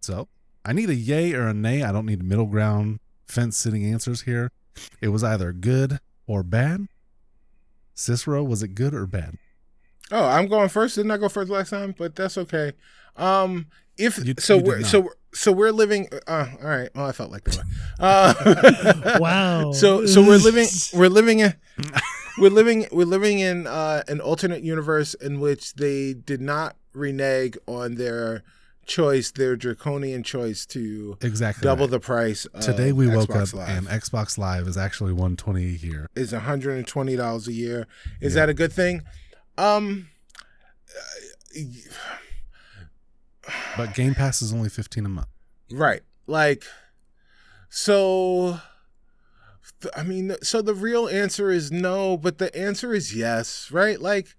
So, I need a yay or a nay. I don't need middle ground, fence sitting answers here. It was either good or bad. Cicero, was it good or bad? Oh, I'm going first. Didn't I go first last time? But that's okay. Um, if You- so, you we're so we're- so we're living. Uh, all right. Well, I felt like that. Uh, Wow. So so we're living we're living in we're living we're living in uh, an alternate universe in which they did not renege on their choice, their draconian choice to Exactly. double right. the price. Of Today we woke up Live. and Xbox Live is actually 120 a year. is $120 a year. Is Yeah. that a good thing? Um But Game Pass is only 15 a month. right. Like so I mean so the real answer is no, but the answer is yes, right? Like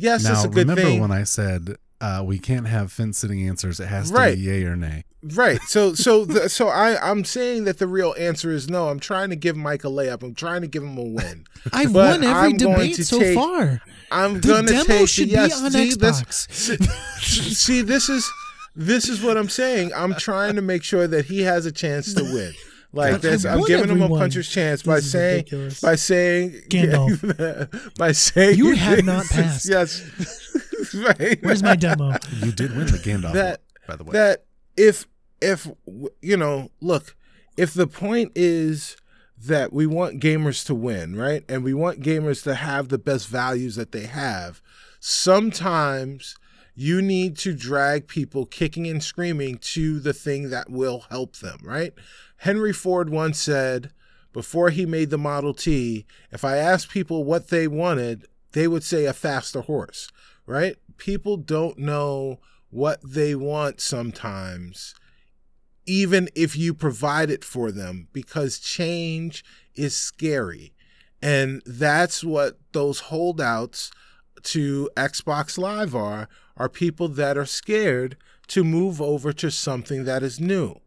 yes, now, it's a good remember thing. when I said uh, we can't have fence sitting answers. It has to Right. be yay or nay. Right. So so the, so I I'm saying that the real answer is no. I'm trying to give Mike a layup. I'm trying to give him a win. I've But won every I'm debate to so take- far. I'm The gonna demo take should the, yes, be on see, Xbox. see, see, this is this is what I'm saying. I'm trying to make sure that he has a chance to win. Like But this, I I'm won giving him a puncher's chance by This is saying ridiculous. by saying Gandalf. by saying You have not passed. Yes. right. Where's my demo? You did win the Gandalf, That- one, by the way. that if if you know look if the point is that we want gamers to win right and we want gamers to have the best values that they have sometimes you need to drag people kicking and screaming to the thing that will help them right henry ford once said before he made the model t if i asked people what they wanted they would say a faster horse right people don't know what they want sometimes, even if you provide it for them, because change is scary. And that's what those holdouts to Xbox Live are, are people that are scared to move over to something that is new.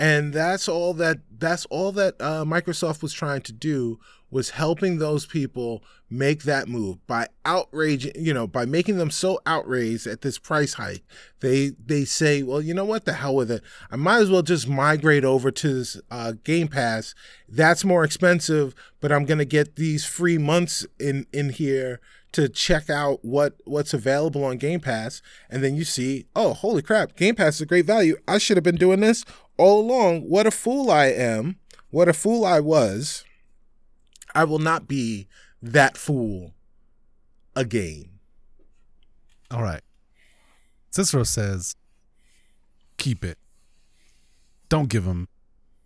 And that's all that that's all that uh, Microsoft was trying to do was helping those people make that move by outraging, you know, by making them so outraged at this price hike. They they say, well, you know what, the hell with it. I might as well just migrate over to this uh, Game Pass. That's more expensive, but I'm gonna get these free months in in here to check out what what's available on Game Pass, and then you see, oh, holy crap, Game Pass is a great value. I should have been doing this all along. What a fool I am. What a fool I was. I will not be that fool again. All right. Cicero says, keep it. Don't give him,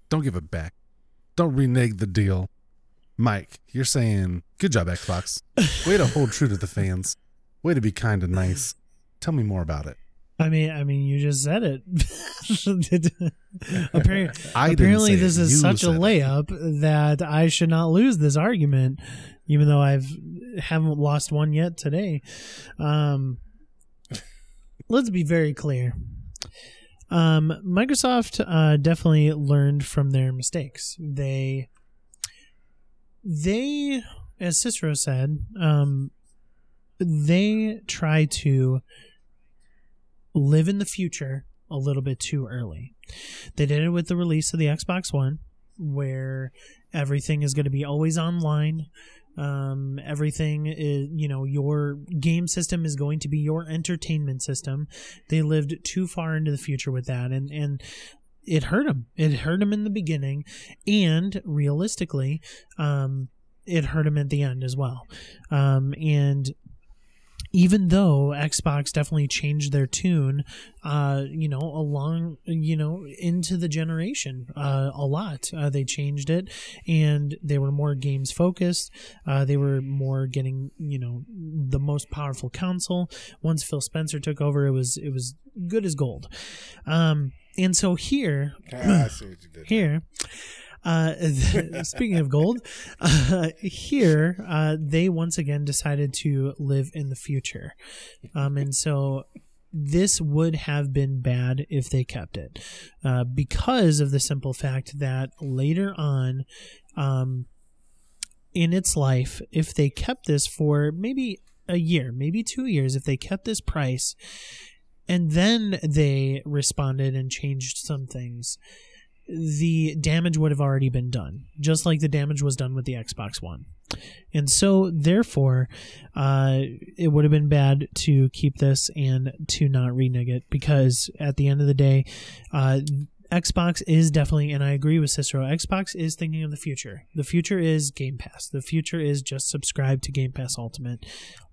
don't give it back. Don't renege the deal. Mike, you're saying, good job, Xbox. Way to hold true to the fans. Way to be kind and nice. Tell me more about it. I mean, I mean, you just said it. apparently, apparently this it. is You such a said it. layup that I should not lose this argument, even though I've haven't lost one yet today. Um, let's be very clear. Um, Microsoft uh, definitely learned from their mistakes. They, they, as Cicero said, um, they try to live in the future a little bit too early. They did it with the release of the Xbox One, where everything is going to be always online. Um, everything is, you know, your game system is going to be your entertainment system. They lived too far into the future with that, and and it hurt them. It hurt them in the beginning, and realistically, um, it hurt them at the end as well. Um, and even though Xbox definitely changed their tune, uh, you know, along, you know, into the generation, uh, a lot. Uh, they changed it, and they were more games focused. Uh, they were more getting, you know, the most powerful console. Once Phil Spencer took over, it was it was good as gold. Um, and so here, Ah, I see uh, speaking of gold uh, here uh, they once again decided to live in the future. Um, and so this would have been bad if they kept it uh, because of the simple fact that later on um, in its life if they kept this for maybe a year maybe two years if they kept this price and then they responded and changed some things the damage would have already been done, just like the damage was done with the Xbox One. And so, therefore, uh, it would have been bad to keep this and to not renege it because at the end of the day, uh, Xbox is definitely, and I agree with Cicero, Xbox is thinking of the future. The future is Game Pass. The future is just subscribe to Game Pass Ultimate.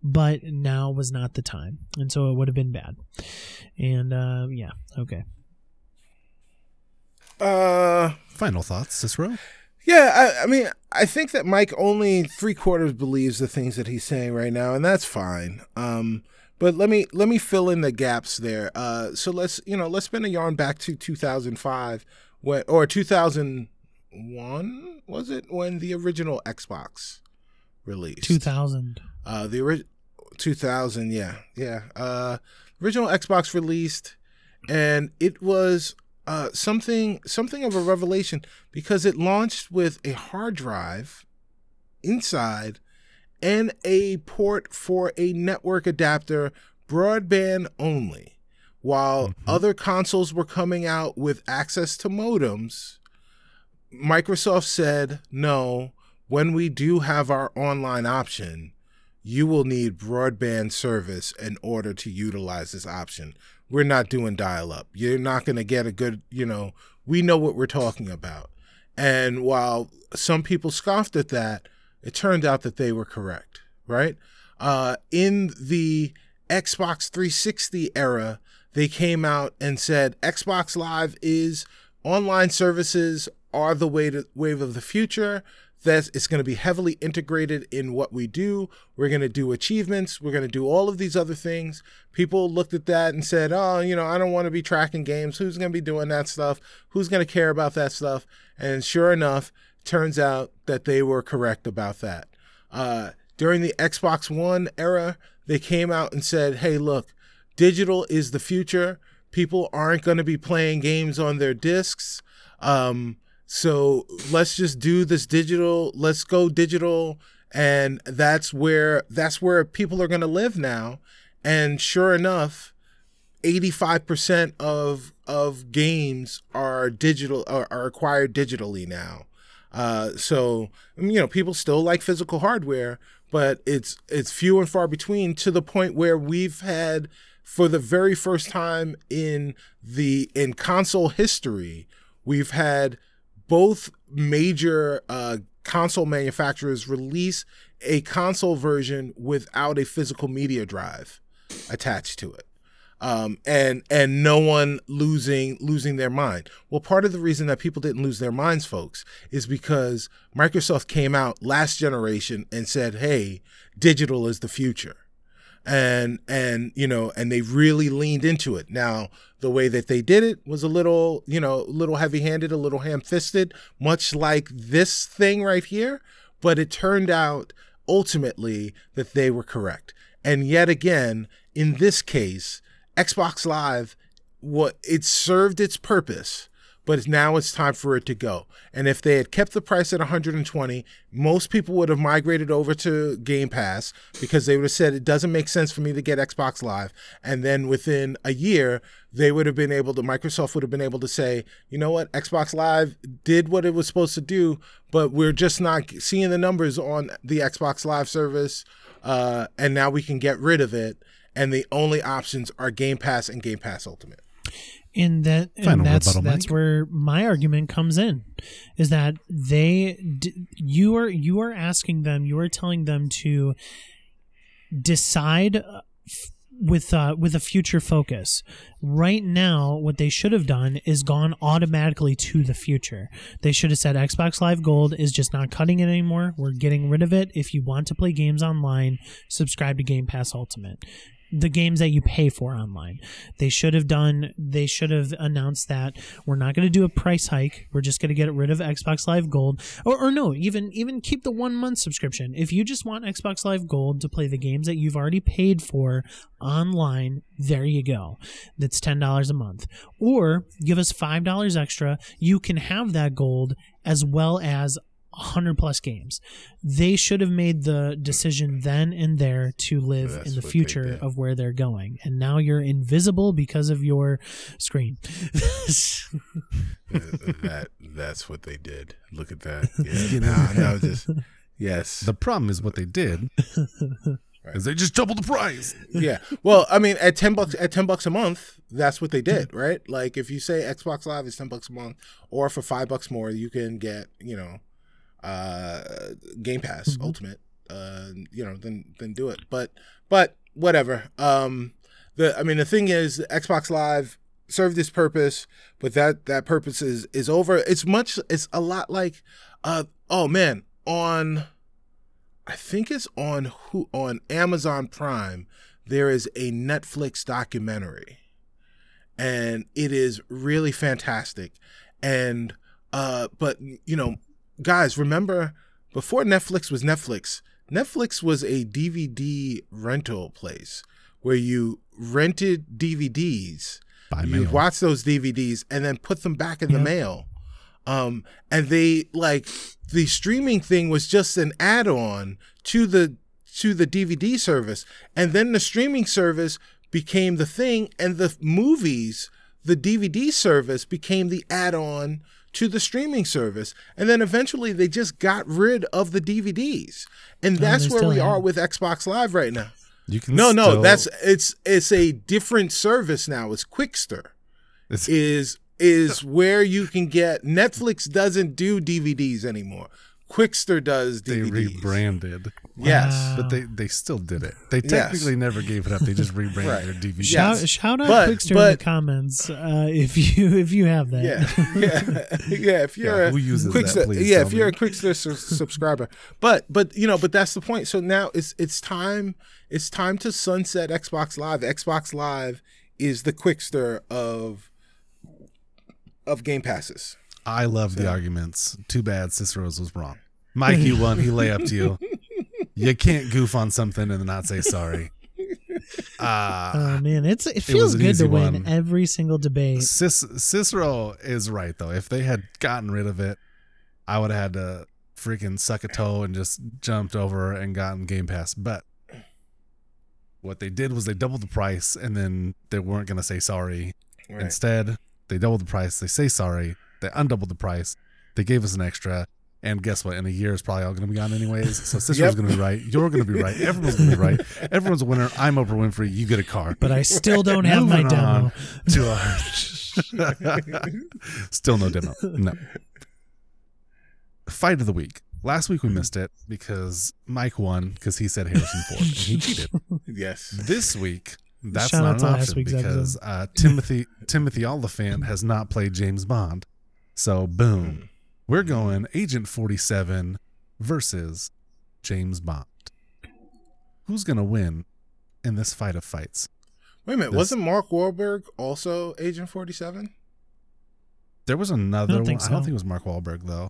But now was not the time. And so it would have been bad. And uh, yeah, okay. Uh, Final thoughts, Cicero? yeah, I, I mean, I think that Mike only three quarters believes the things that he's saying right now, and that's fine. Um, but let me let me fill in the gaps there. Uh, so let's you know let's spin a yarn back to 2005 when or 2001 was it when the original Xbox released? 2000. Uh, the ori- 2000, yeah, yeah. Uh, original Xbox released, and it was uh, something something of a revelation because it launched with a hard drive inside and a port for a network adapter, broadband only. While other consoles were coming out with access to modems, Microsoft said, no, when we do have our online option, you will need broadband service in order to utilize this option. We're not doing dial up. You're not going to get a good, you know, we know what we're talking about. And while some people scoffed at that, it turned out that they were correct, right? Uh, in the Xbox 360 era, they came out and said Xbox Live is online services are the way to, wave of the future. That it's going to be heavily integrated in what we do. We're going to do achievements. We're going to do all of these other things. People looked at that and said, "Oh, you know, I don't want to be tracking games. Who's going to be doing that stuff? Who's going to care about that stuff?" And sure enough, turns out that they were correct about that. Uh, during the Xbox One era, they came out and said, "Hey, look, digital is the future. People aren't going to be playing games on their discs. Um, so let's just do this digital. Let's go digital, and that's where that's where people are going to live now. And sure enough, eighty-five percent of of games are digital are, are acquired digitally now. Uh, so you know, people still like physical hardware, but it's it's few and far between to the point where we've had for the very first time in the in console history, we've had both major uh, console manufacturers release a console version without a physical media drive attached to it. Um, and and no one losing losing their mind. Well, part of the reason that people didn't lose their minds, folks, is because Microsoft came out last generation and said, "Hey, digital is the future," and and you know, and they really leaned into it. Now, the way that they did it was a little, you know, a little heavy-handed, a little ham-fisted, much like this thing right here. But it turned out ultimately that they were correct. And yet again, in this case, Xbox Live, what it served its purpose, but now it's time for it to go. And if they had kept the price at 120, most people would have migrated over to Game Pass because they would have said it doesn't make sense for me to get Xbox Live. And then within a year, they would have been able to Microsoft would have been able to say, you know what, Xbox Live did what it was supposed to do, but we're just not seeing the numbers on the Xbox Live service. Uh, and now we can get rid of it and the only options are Game Pass and Game Pass Ultimate. And that and that's rebuttal, that's Mike. where my argument comes in is that they d- you are you are asking them you are telling them to decide uh, f- with uh, with a future focus. Right now, what they should have done is gone automatically to the future. They should have said Xbox Live Gold is just not cutting it anymore. We're getting rid of it. If you want to play games online, subscribe to Game Pass Ultimate the games that you pay for online. They should have done they should have announced that we're not going to do a price hike. We're just going to get rid of Xbox Live Gold or, or no, even even keep the 1 month subscription. If you just want Xbox Live Gold to play the games that you've already paid for online, there you go. That's $10 a month. Or give us $5 extra. You can have that gold as well as 100 plus games. They should have made the decision then and there to live That's in the future of where they're going. And now you're invisible because of your screen. that that's what they did. Look at that. Yeah, no, no, just yes. The problem is what they did is they just doubled the price. yeah. Well, I mean, at ten bucks at ten bucks a month, that's what they did, right? Like if you say Xbox Live is ten bucks a month, or for five bucks more, you can get you know, uh, Game Pass Ultimate. Uh, you know, then then do it. But but whatever. Um, the I mean, the thing is, Xbox Live served its purpose, but that that purpose is is over. It's much. It's a lot like, uh, oh man, on. I think it's on who on Amazon Prime. There is a Netflix documentary, and it is really fantastic. And uh, but you know, guys, remember before Netflix was Netflix, Netflix was a DVD rental place where you rented DVDs. By you mail. watch those DVDs and then put them back in the mail. Um, and they like the streaming thing was just an add-on to the to the DVD service, and then the streaming service became the thing, and the movies, the DVD service became the add-on to the streaming service, and then eventually they just got rid of the DVDs, and that's Oh, where we have are with Xbox Live right now. You can No, no, that's it's it's a different service now. It's Qwikster it's, is is where you can get Netflix doesn't do DVDs anymore. Qwikster does they rebranded, Yes. Wow. but they they still did it. They Yes. technically never gave it up. They just rebranded Right. their DVD. Yeah. Shout, shout out But- Qwikster in the comments uh, if you if you have that. Yeah, yeah, yeah. If you're Yeah, a who uses that, Qwikster, please yeah, tell if you're a Qwikster su- subscriber, but but you know, but that's the point. So now it's it's time it's time to sunset Xbox Live. Xbox Live is the Quickster of of Game Passes. I love the arguments. Too bad Cicero's was wrong. Mike, you won. He lay up to you. You can't goof on something and not say sorry. Uh, Oh man, it's it feels an good to win one. every single debate. Cic- Cicero is right though. If they had gotten rid of it, I would have had to freaking suck a toe and just jumped over and gotten Game Pass. But what they did was they doubled the price and then they weren't going to say sorry. Right. Instead, they doubled the price. They say sorry. They undoubled the price. They gave us an extra. And guess what? In a year, it's probably all going to be gone anyways. So Cicero's Yep. going to be right. You're going to be right. Everyone's going to be right. Everyone's a winner. I'm Oprah Winfrey. You get a car. But I still don't have my Moving demo. to our still no demo. No. Fight of the week. Last week we missed it because Mike won because he said Harrison Ford and he cheated. yes. This week that's Shout not an option because uh, Timothy Timothy Olyphant has not played James Bond. So boom, hmm. we're going Agent Forty Seven versus James Bond. Who's gonna win in this fight of fights? Wait a minute. This- Wasn't Mark Wahlberg also Agent Forty Seven? There was another I one. think I don't think it was Mark Wahlberg though.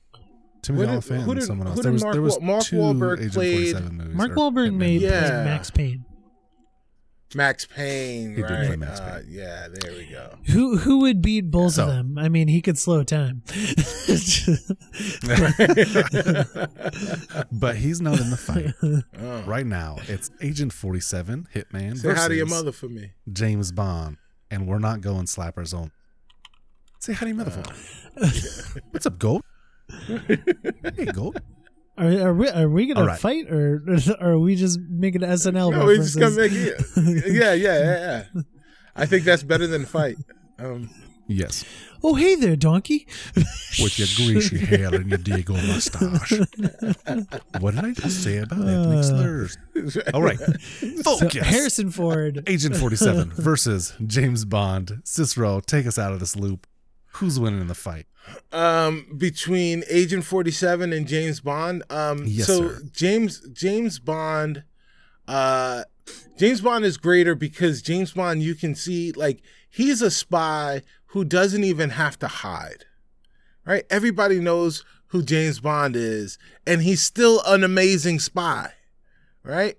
Timothy did- Olyphant who and someone who else. did There was Mark there was Mark two Wahlberg Agent played- 47 movies. Mark Wahlberg made. Yeah. Max Payne. Max Payne, He did right? play Max Uh, yeah, there we go. Who who would beat both So- of them? I mean, he could slow time. but he's not in the fight Oh. right now. It's Agent 47 Hitman Say hi to your versus mother for me. James Bond, and we're not going slappers on. Say hi to your mother for Uh. me. What's up, Gold? hey, Gold. Are, are we are we gonna All right. fight or, or are we just making SNL No, we just gonna make it. Yeah, yeah, yeah, yeah. I think that's better than fight. Um, Yes, oh hey there, donkey. with your greasy hair and your Diego mustache. what did I just say about ethnic Uh. slurs? All right, So, focus. Harrison Ford. Agent 47 versus James Bond. Cicero, take us out of this loop. Who's winning in the fight? um, between Agent Forty Seven and James Bond. Um, Yes, so sir. James James Bond, uh, James Bond is greater because James Bond you can see like he's a spy who doesn't even have to hide. Right? Everybody knows who James Bond is, and he's still an amazing spy. Right?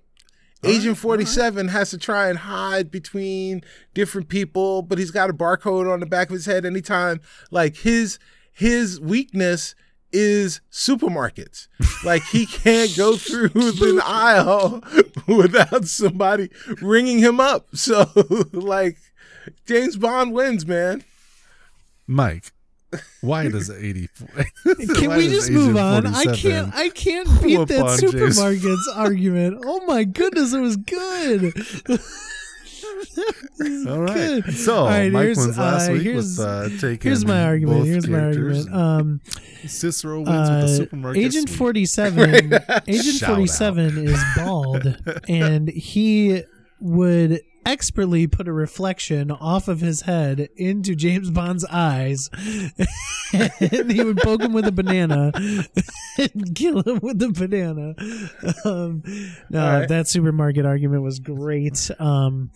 Agent 47 has to try and hide between different people, but he's got a barcode on the back of his head anytime. Like his his weakness is supermarkets. Like he can't go through the aisle without somebody ringing him up. So like James Bond wins, man. Mike, why does 84? Can we just move on? I can't. I can't beat that supermarkets argument. Oh my goodness, it was good. All right. Good. So, All right, Mike here's, wins last uh, week with uh, taking Here's my argument. Here's my argument. Um, Cicero wins uh, with the supermarket. Agent. Forty Seven. Agent Forty Seven is bald, and he would expertly put a reflection off of his head into James Bond's eyes, and he would poke him with a banana and kill him with the banana. Um, no, right. that supermarket argument was great. Um,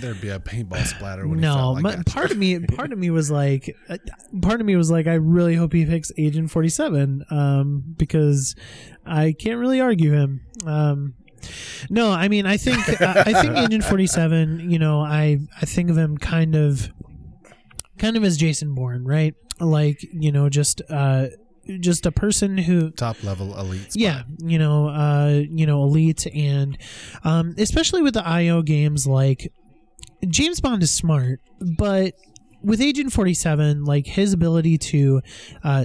There'd be a paintball splatter when he no. I my, part of me, part of me was like, uh, part of me was like, I really hope he picks Agent Forty Seven, um, because I can't really argue him. Um, No, I mean, I think I I think Agent Forty Seven. You know, I I think of him kind of, kind of as Jason Bourne, right? Like you know, just uh, just a person who Top level elite. Spot. yeah you know uh you know elite and um especially with the io games like james bond is smart but with agent 47 like his ability to uh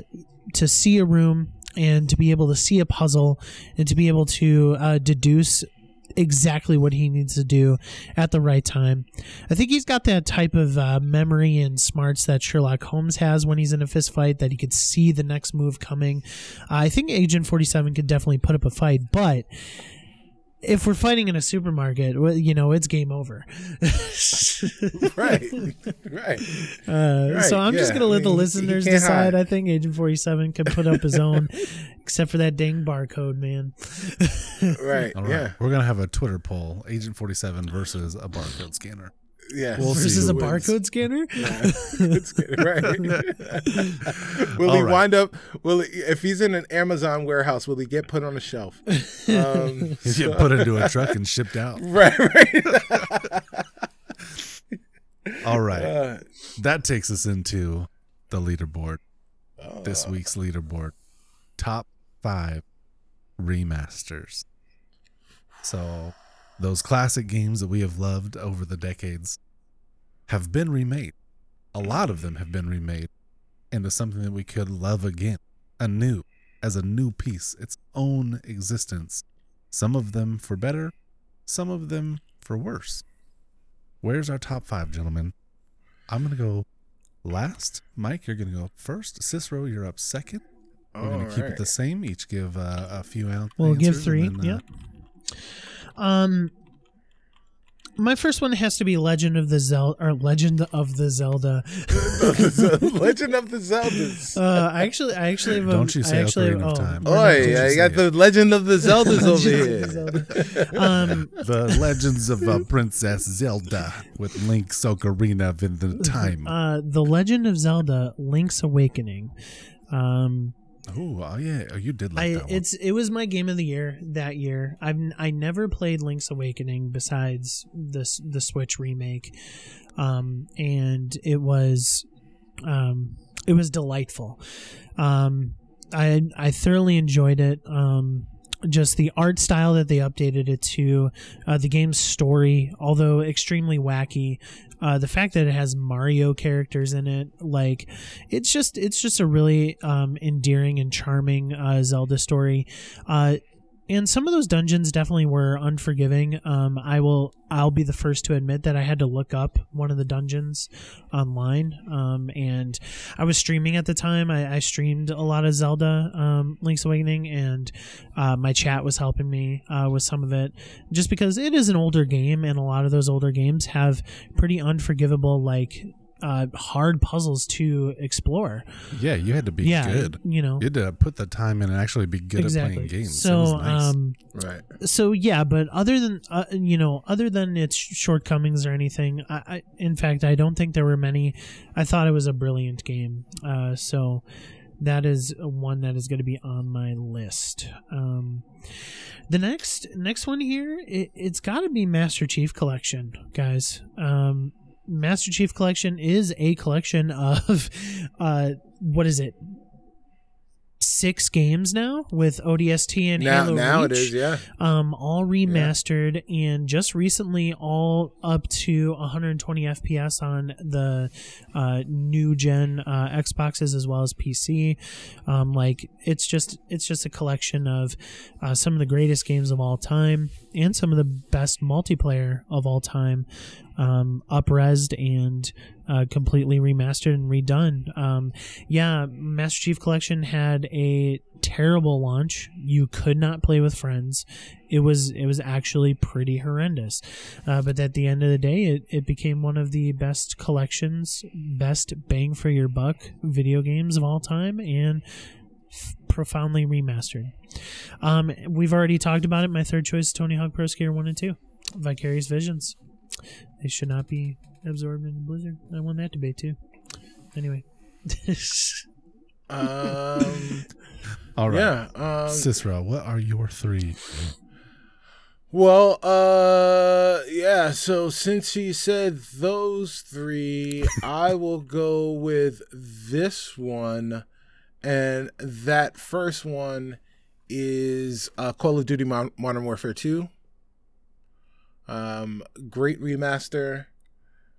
to see a room and to be able to see a puzzle and to be able to uh, deduce exactly what he needs to do at the right time. I think he's got that type of uh, memory and smarts that Sherlock Holmes has when he's in a fist fight, that he could see the next move coming. Uh, I think Agent 47 could definitely put up a fight, but if we're fighting in a supermarket, well, you know, it's game over. right, right. Uh, Right, so I'm just gonna let the I mean, he- he listeners decide. hide. I think Agent 47 can put up his own, except for that dang barcode, man. Right. All right. Yeah. We're gonna have a Twitter poll: Agent Forty Seven versus a barcode scanner. Yeah. We'll Versus a wins. barcode scanner. Good, right. will All he right. wind up? Will he, if he's in an Amazon warehouse? Will he get put on a shelf? Um, He's get put into a truck and shipped out. right, right. All right. Uh, That takes us into the leaderboard. Oh. This week's leaderboard. Top five remasters. So, those classic games that we have loved over the decades have been remade. A lot of them have been remade into something that we could love again, anew, as a new piece, its own existence. Some of them for better, some of them for worse. Where's our top five, gentlemen? I'm going to go last. Mike, you're going to go first. Cicero, you're up second. We're going to keep it the same. Each give uh, a few ounce. We'll give three. and then, uh, yeah. Um, my first one has to be Legend of the Zelda or Legend of the Zelda. Legend of the Zeldas. Uh, I actually, I actually have. a- Don't you I say actually Ocarina of Time. Oh, Oi, doing yeah, you got it. the Legend of the Zeldas over Legend the here. Zelda. Um, The Legends of uh, Princess Zelda with Link's Ocarina of the Time. uh, the Legend of Zelda: Link's Awakening. Um, oh, oh, yeah. Oh, you did like I that one. it's it was my game of the year that year. I've I never played Link's Awakening besides this the Switch remake, um, and it was um, it was delightful. Um, I I thoroughly enjoyed it. Um, just the art style that they updated it to, uh, the game's story, although extremely wacky, uh, the fact that it has Mario characters in it, like it's just it's just a really um, endearing and charming uh, Zelda story. And some of those dungeons definitely were unforgiving. Um, I will I'll be the first to admit that I had to look up one of the dungeons online. Um, and I was streaming at the time. I, I streamed a lot of Zelda um, Link's Awakening, and uh, my chat was helping me uh, with some of it, just because it is an older game, and a lot of those older games have pretty unforgivable like. Uh, hard puzzles to explore. yeah, you had to be yeah, good. you know You had to put the time in and actually be good exactly. at playing games. So, nice. um, Right. so yeah, but other than uh, you know, other than its shortcomings or anything, I, I in fact I don't think there were many. I thought it was a brilliant game. Uh, so that is one that is going to be on my list. Um, the next next one here, it, it's got to be Master Chief Collection, guys. Um, Master Chief Collection is a collection of uh, what is it? Six games now with ODST and Now, Halo now it Reach is. Yeah. um, all remastered and just recently all up to 120 FPS on the uh, new gen uh, Xboxes as well as PC. Um, like it's just it's just a collection of uh, some of the greatest games of all time and some of the best multiplayer of all time, um, upresed and uh, completely remastered and redone. Um, yeah, Master Chief Collection had a terrible launch. You could not play with friends. It was it was actually pretty horrendous. Uh, but at the end of the day, it, it became one of the best collections, best bang for your buck video games of all time, and profoundly remastered. Um, we've already talked about it. My third choice Tony Hawk Pro Skater 1 and 2. Vicarious Visions. They should not be absorbed in the Blizzard. I won that debate too. Anyway. Um, All right. yeah. Um, Cicero, what are your three? Well, uh, yeah. So since he said those three, I will go with this one, and that first one is uh, Call of Duty Mon- Modern Warfare Two. Um, great remaster.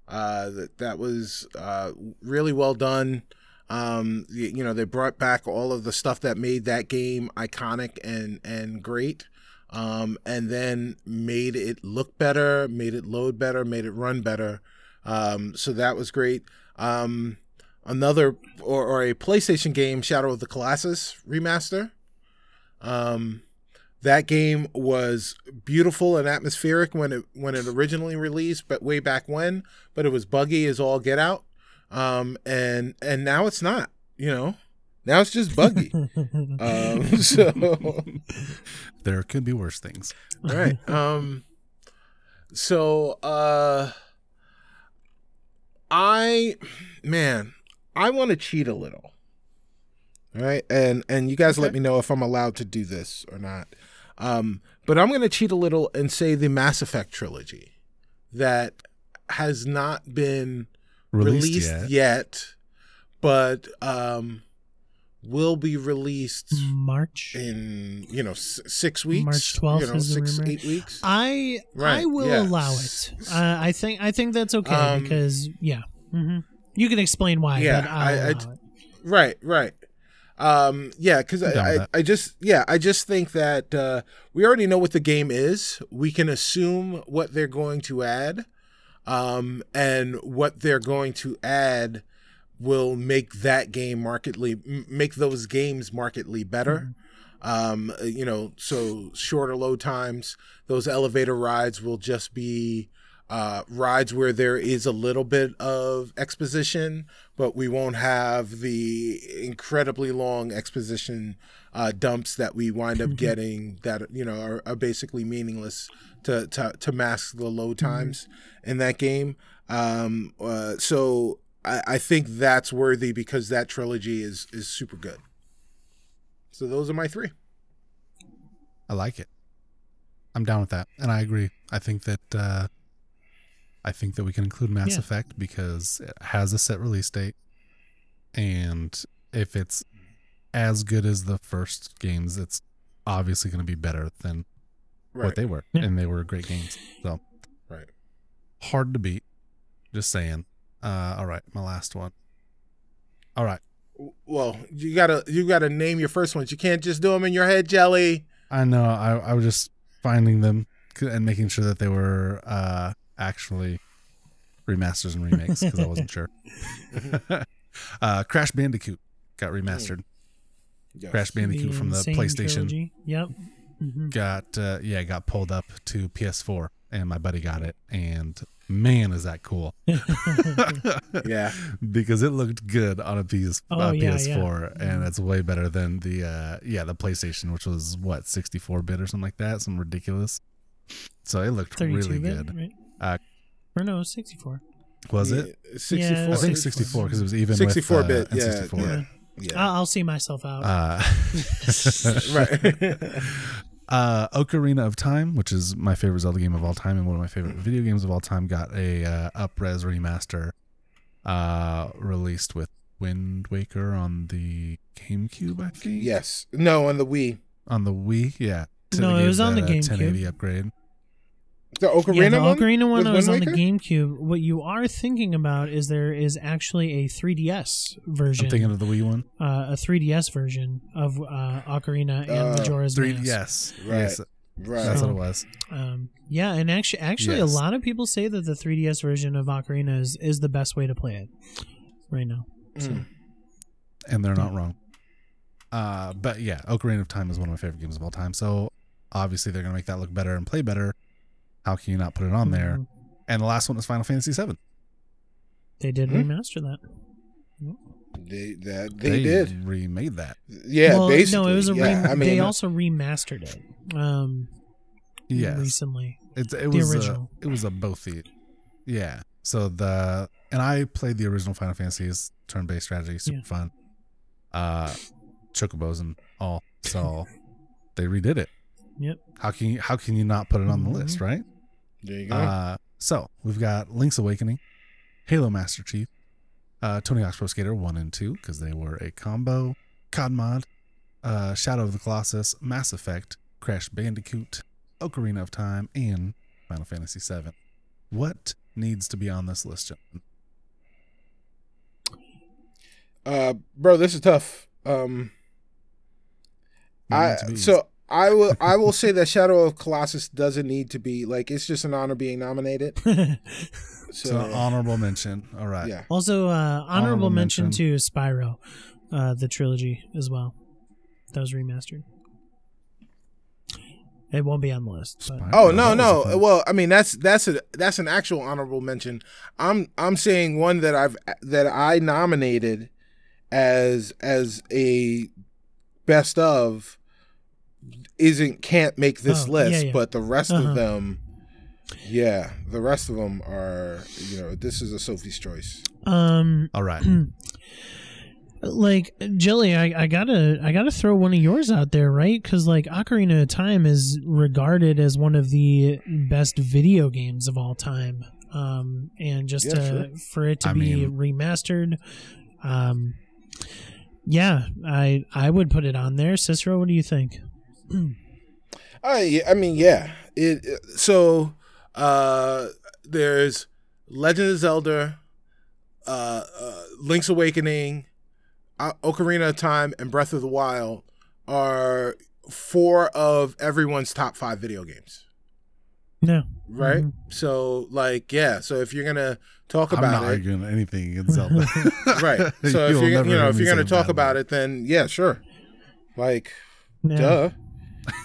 Uh, that that was uh really well done. Um, you, you know they brought back all of the stuff that made that game iconic and and great um, and then made it look better, made it load better, made it run better. Um, so that was great. Um, another or, or a PlayStation game, Shadow of the Colossus remaster. Um, that game was beautiful and atmospheric when it when it originally released, but way back when. But it was buggy as all get out, um, and and now it's not. You know, now it's just buggy. um, so There could be worse things. all right. Um so uh I man, I want to cheat a little. All right? And and you guys let me know if I'm allowed to do this or not. Um but I'm going to cheat a little and say the Mass Effect trilogy that has not been Released, released, yet. yet. but um will be released March. in you know s- six weeks March 12th you know is six rumor. eight weeks I I will yeah. allow it. Uh, I think I think that's okay Um, because yeah, hmm you can explain why. Yeah, but I'll I- I- allow it. right right um yeah because I'm I, I just yeah i just think that uh we already know what the game is. We can assume what they're going to add um and what they're going to add will make that game markedly m- make those games markedly better. Um you know so shorter load times those elevator rides will just be uh, rides where there is a little bit of exposition, but we won't have the incredibly long exposition uh, dumps that we wind up getting that you know are, are basically meaningless to, to to mask the low times in that game. Um, uh, so I, I think that's worthy because that trilogy is is super good. So those are my three. I like it. I'm down with that, and I agree. I think that uh, I think that we can include Mass Yeah. Effect because it has a set release date, and if it's as good as the first games, it's obviously going to be better than Right. what they were, Yeah. and they were great games. So Right. hard to beat. Just saying. Uh, all right, my last one. All right, Well, you gotta you gotta name your first ones. You can't just do them in your head, Jelly. I know. I, I was just finding them and making sure that they were uh, actually remasters and remakes because I wasn't sure. uh, Crash Bandicoot got remastered. Yes. Crash Bandicoot from the PlayStation trilogy. Yep. Mhm. got uh, yeah got pulled up to PS4 and my buddy got it and man is that cool Yeah. because it looked good on a PS Oh, uh, yeah, PS4 yeah. and it's way better than the uh yeah the PlayStation which was what 64 bit or something like that some ridiculous so it looked really bit, good right? Uh, or no, 64. was it Sixty Yeah. I think 64 because it was even 64 with, uh, bit. Yeah. N64 Yeah. I'll, Yeah. I'll see myself out. uh right. uh Ocarina of Time, which is my favorite Zelda game of all time and one of my favorite video games of all time, got a uh, upres remaster uh released with Wind Waker on the GameCube, I think. yes. No, on the Wii. On the Wii, yeah. No, it was on the GameCube. 1080 upgrade. The Ocarina yeah, the one. Ocarina one with was on the GameCube. What you are thinking about is there is actually a 3DS version, I'm thinking of the Wii one. uh, a 3DS version of uh, Ocarina and Uh, Majora's Three, Mask. yes, Right. yes, Right. that's So- what it was. Um, yeah, and actually, actually, Yes. a lot of people say that the 3DS version of Ocarina is, is the best way to play it right now. Mm. and they're not wrong. Uh, but yeah, Ocarina of Time is one of my favorite games of all time. So obviously they're gonna make that look better and play better. How can you not put it on there? Mhm. And the last one was Final Fantasy VII. They did Hmm? remaster that. They that they, did. remade that. Yeah. well, basically. no, it was a. yeah. Re- I mean, they also remastered it. Um, Yes, recently. it's, it the was original. A, it was a both. the- Yeah. So the and I played the original Final Fantasy's turn-based strategy, super Yeah. fun. Uh, chocobos and all. So they redid it. Yep. How can you how can you not put it on the Mhm. list, right? There you go. Uh, so we've got Link's Awakening, Halo Master Chief, uh, Tony Hawk's Pro Skater one and two because they were a combo, COD mod, uh, Shadow of the Colossus, Mass Effect, Crash Bandicoot, Ocarina of Time, and Final Fantasy VII. What needs to be on this list, gentlemen? Uh, bro, this is tough. Um, I needs to be? so I will I will say that Shadow of Colossus doesn't need to be like it's just an honor being nominated. So, an honorable mention. All right. yeah, also, uh, honorable, Honorable mention, mention. to Spyro, uh, the trilogy as well. That was remastered. It won't be on the list. But. Oh that no, no. Well, I mean that's that's a that's an actual honorable mention. I'm I'm saying one that I've that I nominated as as a best of isn't can't make this Oh, list, yeah, yeah. but the rest Uh-huh. of them, yeah, the rest of them are you know this is a Sophie's choice. Um, All right. like Jelly, I, I gotta I gotta throw one of yours out there, right? Because like Ocarina of Time is regarded as one of the best video games of all time. Um, and just Yeah, to, sure. for it to I be mean- remastered, um, yeah, I I would put it on there. Cicero, what do you think? I I mean yeah. It so uh there's Legend of Zelda, uh, uh Link's Awakening, Ocarina of Time, and Breath of the Wild are four of everyone's top five video games. No, Right? Mhm. So like yeah, so if you're gonna talk I'm about not it, arguing anything against Zelda. right? So if You'll you're you know if you're gonna talk about word. it, then yeah, sure. Like yeah. Duh.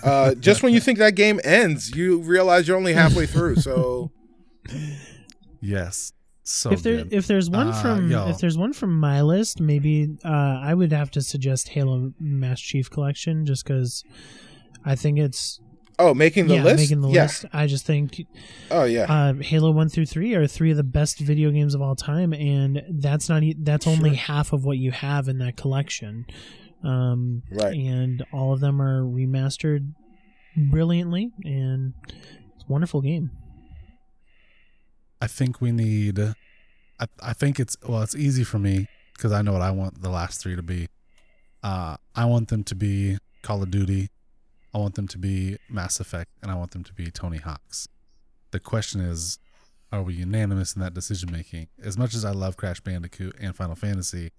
Uh, just when you think that game ends, you realize you're only halfway through. So Yes. So if there good. if there's one Uh, from yo. if there's one from my list, maybe uh, I would have to suggest Halo Master Chief Collection, just because I think it's oh, making the yeah list. making the yeah. list. I just think Oh yeah. uh, Halo one through three are three of the best video games of all time, and that's not e- that's only Sure. half of what you have in that collection. Um, Right. and all of them are remastered brilliantly, and it's a wonderful game. I think we need. I, I think it's well. It's easy for me because I know what I want the last three to be. Uh, I want them to be Call of Duty. I want them to be Mass Effect, and I want them to be Tony Hawk's. The question is, are we unanimous in that decision making? As much as I love Crash Bandicoot and Final Fantasy,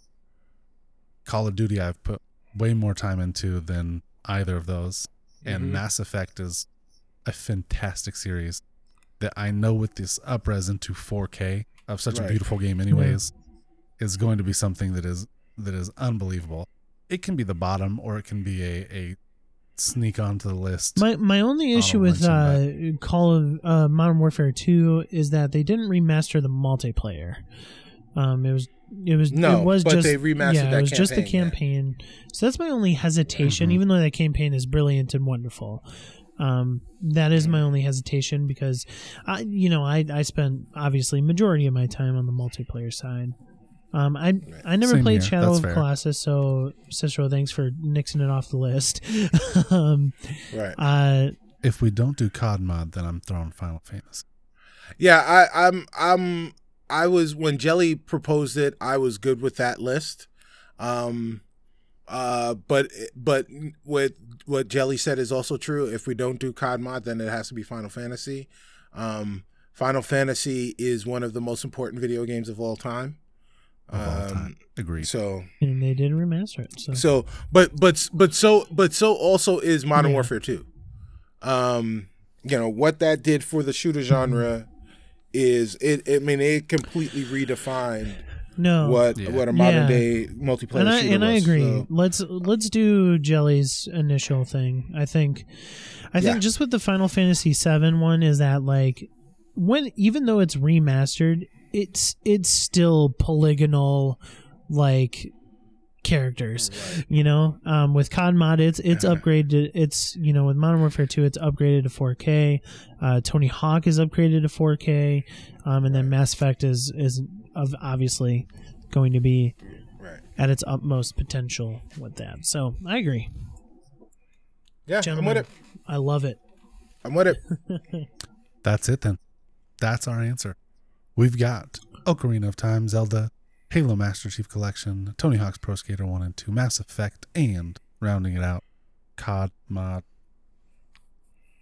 Call of Duty I've put way more time into than either of those, and Mhm. Mass Effect is a fantastic series that I know with this upres into 4K of such a beautiful game, anyways, is going to be something that is that is unbelievable. It can be the bottom, or it can be a a sneak onto the list. My my only issue with uh, Call of uh, Modern Warfare Two is that they didn't remaster the multiplayer. Um, it was it was No, it was but just they remastered yeah, that it was just the campaign, campaign. So that's my only hesitation. Mhm. Even though that campaign is brilliant and wonderful, um, that is my only hesitation because I you know I I spent obviously majority of my time on the multiplayer side. Um, I I never Same played here. Shadow That's of fair. Colossus, so Cicero, thanks for nixing it off the list. um, Right. uh, if we don't do COD mod, then I'm throwing Final Fantasy. Yeah. I, I'm. I'm. I was when Jelly proposed it. I was good with that list. Um. Uh. But but what what Jelly said is also true. If we don't do COD mod, then it has to be Final Fantasy. Um. Final Fantasy is one of the most important video games of all time. Of all Um, time. Agreed. So and they did remaster it. So, So, but but but so but so also is Modern Yeah. Warfare 2. Um, you know what that did for the shooter genre is it. I mean, it completely redefined no, what Yeah. what a modern Yeah. day multiplayer and I shooter and I agree. So, Let's let's do Jelly's initial thing. I think, I think just with the Final Fantasy VII one is that like when even though it's remastered, it's it's still polygonal like characters you know um with cod mod it's it's upgraded it's you know with modern warfare 2 it's upgraded to 4k uh tony hawk is upgraded to 4k um and then mass effect is is of obviously going to be right. at its utmost potential with that so i agree Yeah, Gentlemen, I'm with it. I love it. I'm with it. That's it then. That's our answer. We've got Ocarina of Time, Zelda, Halo Master Chief Collection, Tony Hawk's Pro Skater 1 and 2, Mass Effect, and rounding it out, COD Mod.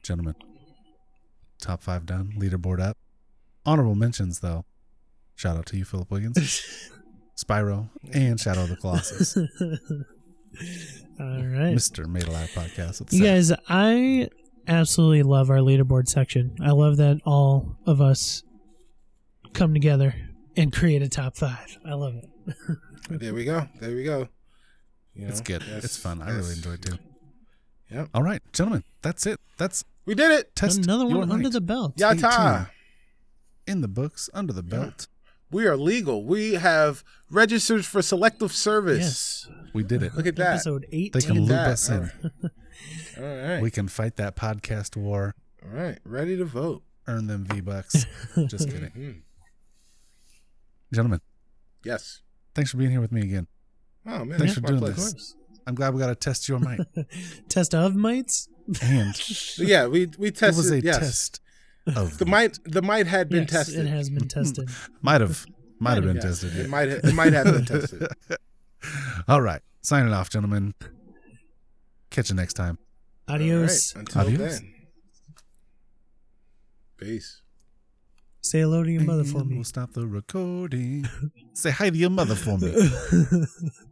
Gentlemen, top five done, leaderboard up. Honorable mentions, though. Shout out to you, Philip Wiggins, Spyro, and Shadow of the Colossus. All right. Mr. Made Alive Podcast. You guys, I absolutely love our leaderboard section. I love that all of us come together and create a top five. I love it. There we go. There we go. You It's good. yes, it's fun. I really enjoyed it too. Yep. All right, gentlemen, that's it. That's We did it. test Another your one under might. the belt. Yata. in the books, under the belt. We are legal. We have registered for selective service. Yes. We did it. Look at that. Episode eight. They can loop that. us in. All right. We can fight that podcast war, All right. Ready to vote. earn them V bucks. Just kidding. Mm-hmm. Gentlemen, Yes. thanks for being here with me again. Oh man, Thanks for doing pleasure. This. course. I'm glad we got to test your might. Test of mites. And Yeah, we we tested. it tested. was a yes. test of The might the might had been yes, tested. it has been tested. might have might have been Yes, tested. It yeah. might ha- it might have been tested. All right, signing off, gentlemen. Catch you next time. Adios. All right, until Adios. then. Peace. Say hello to your mother for me. We'll stop the recording. Say hi to your mother for me.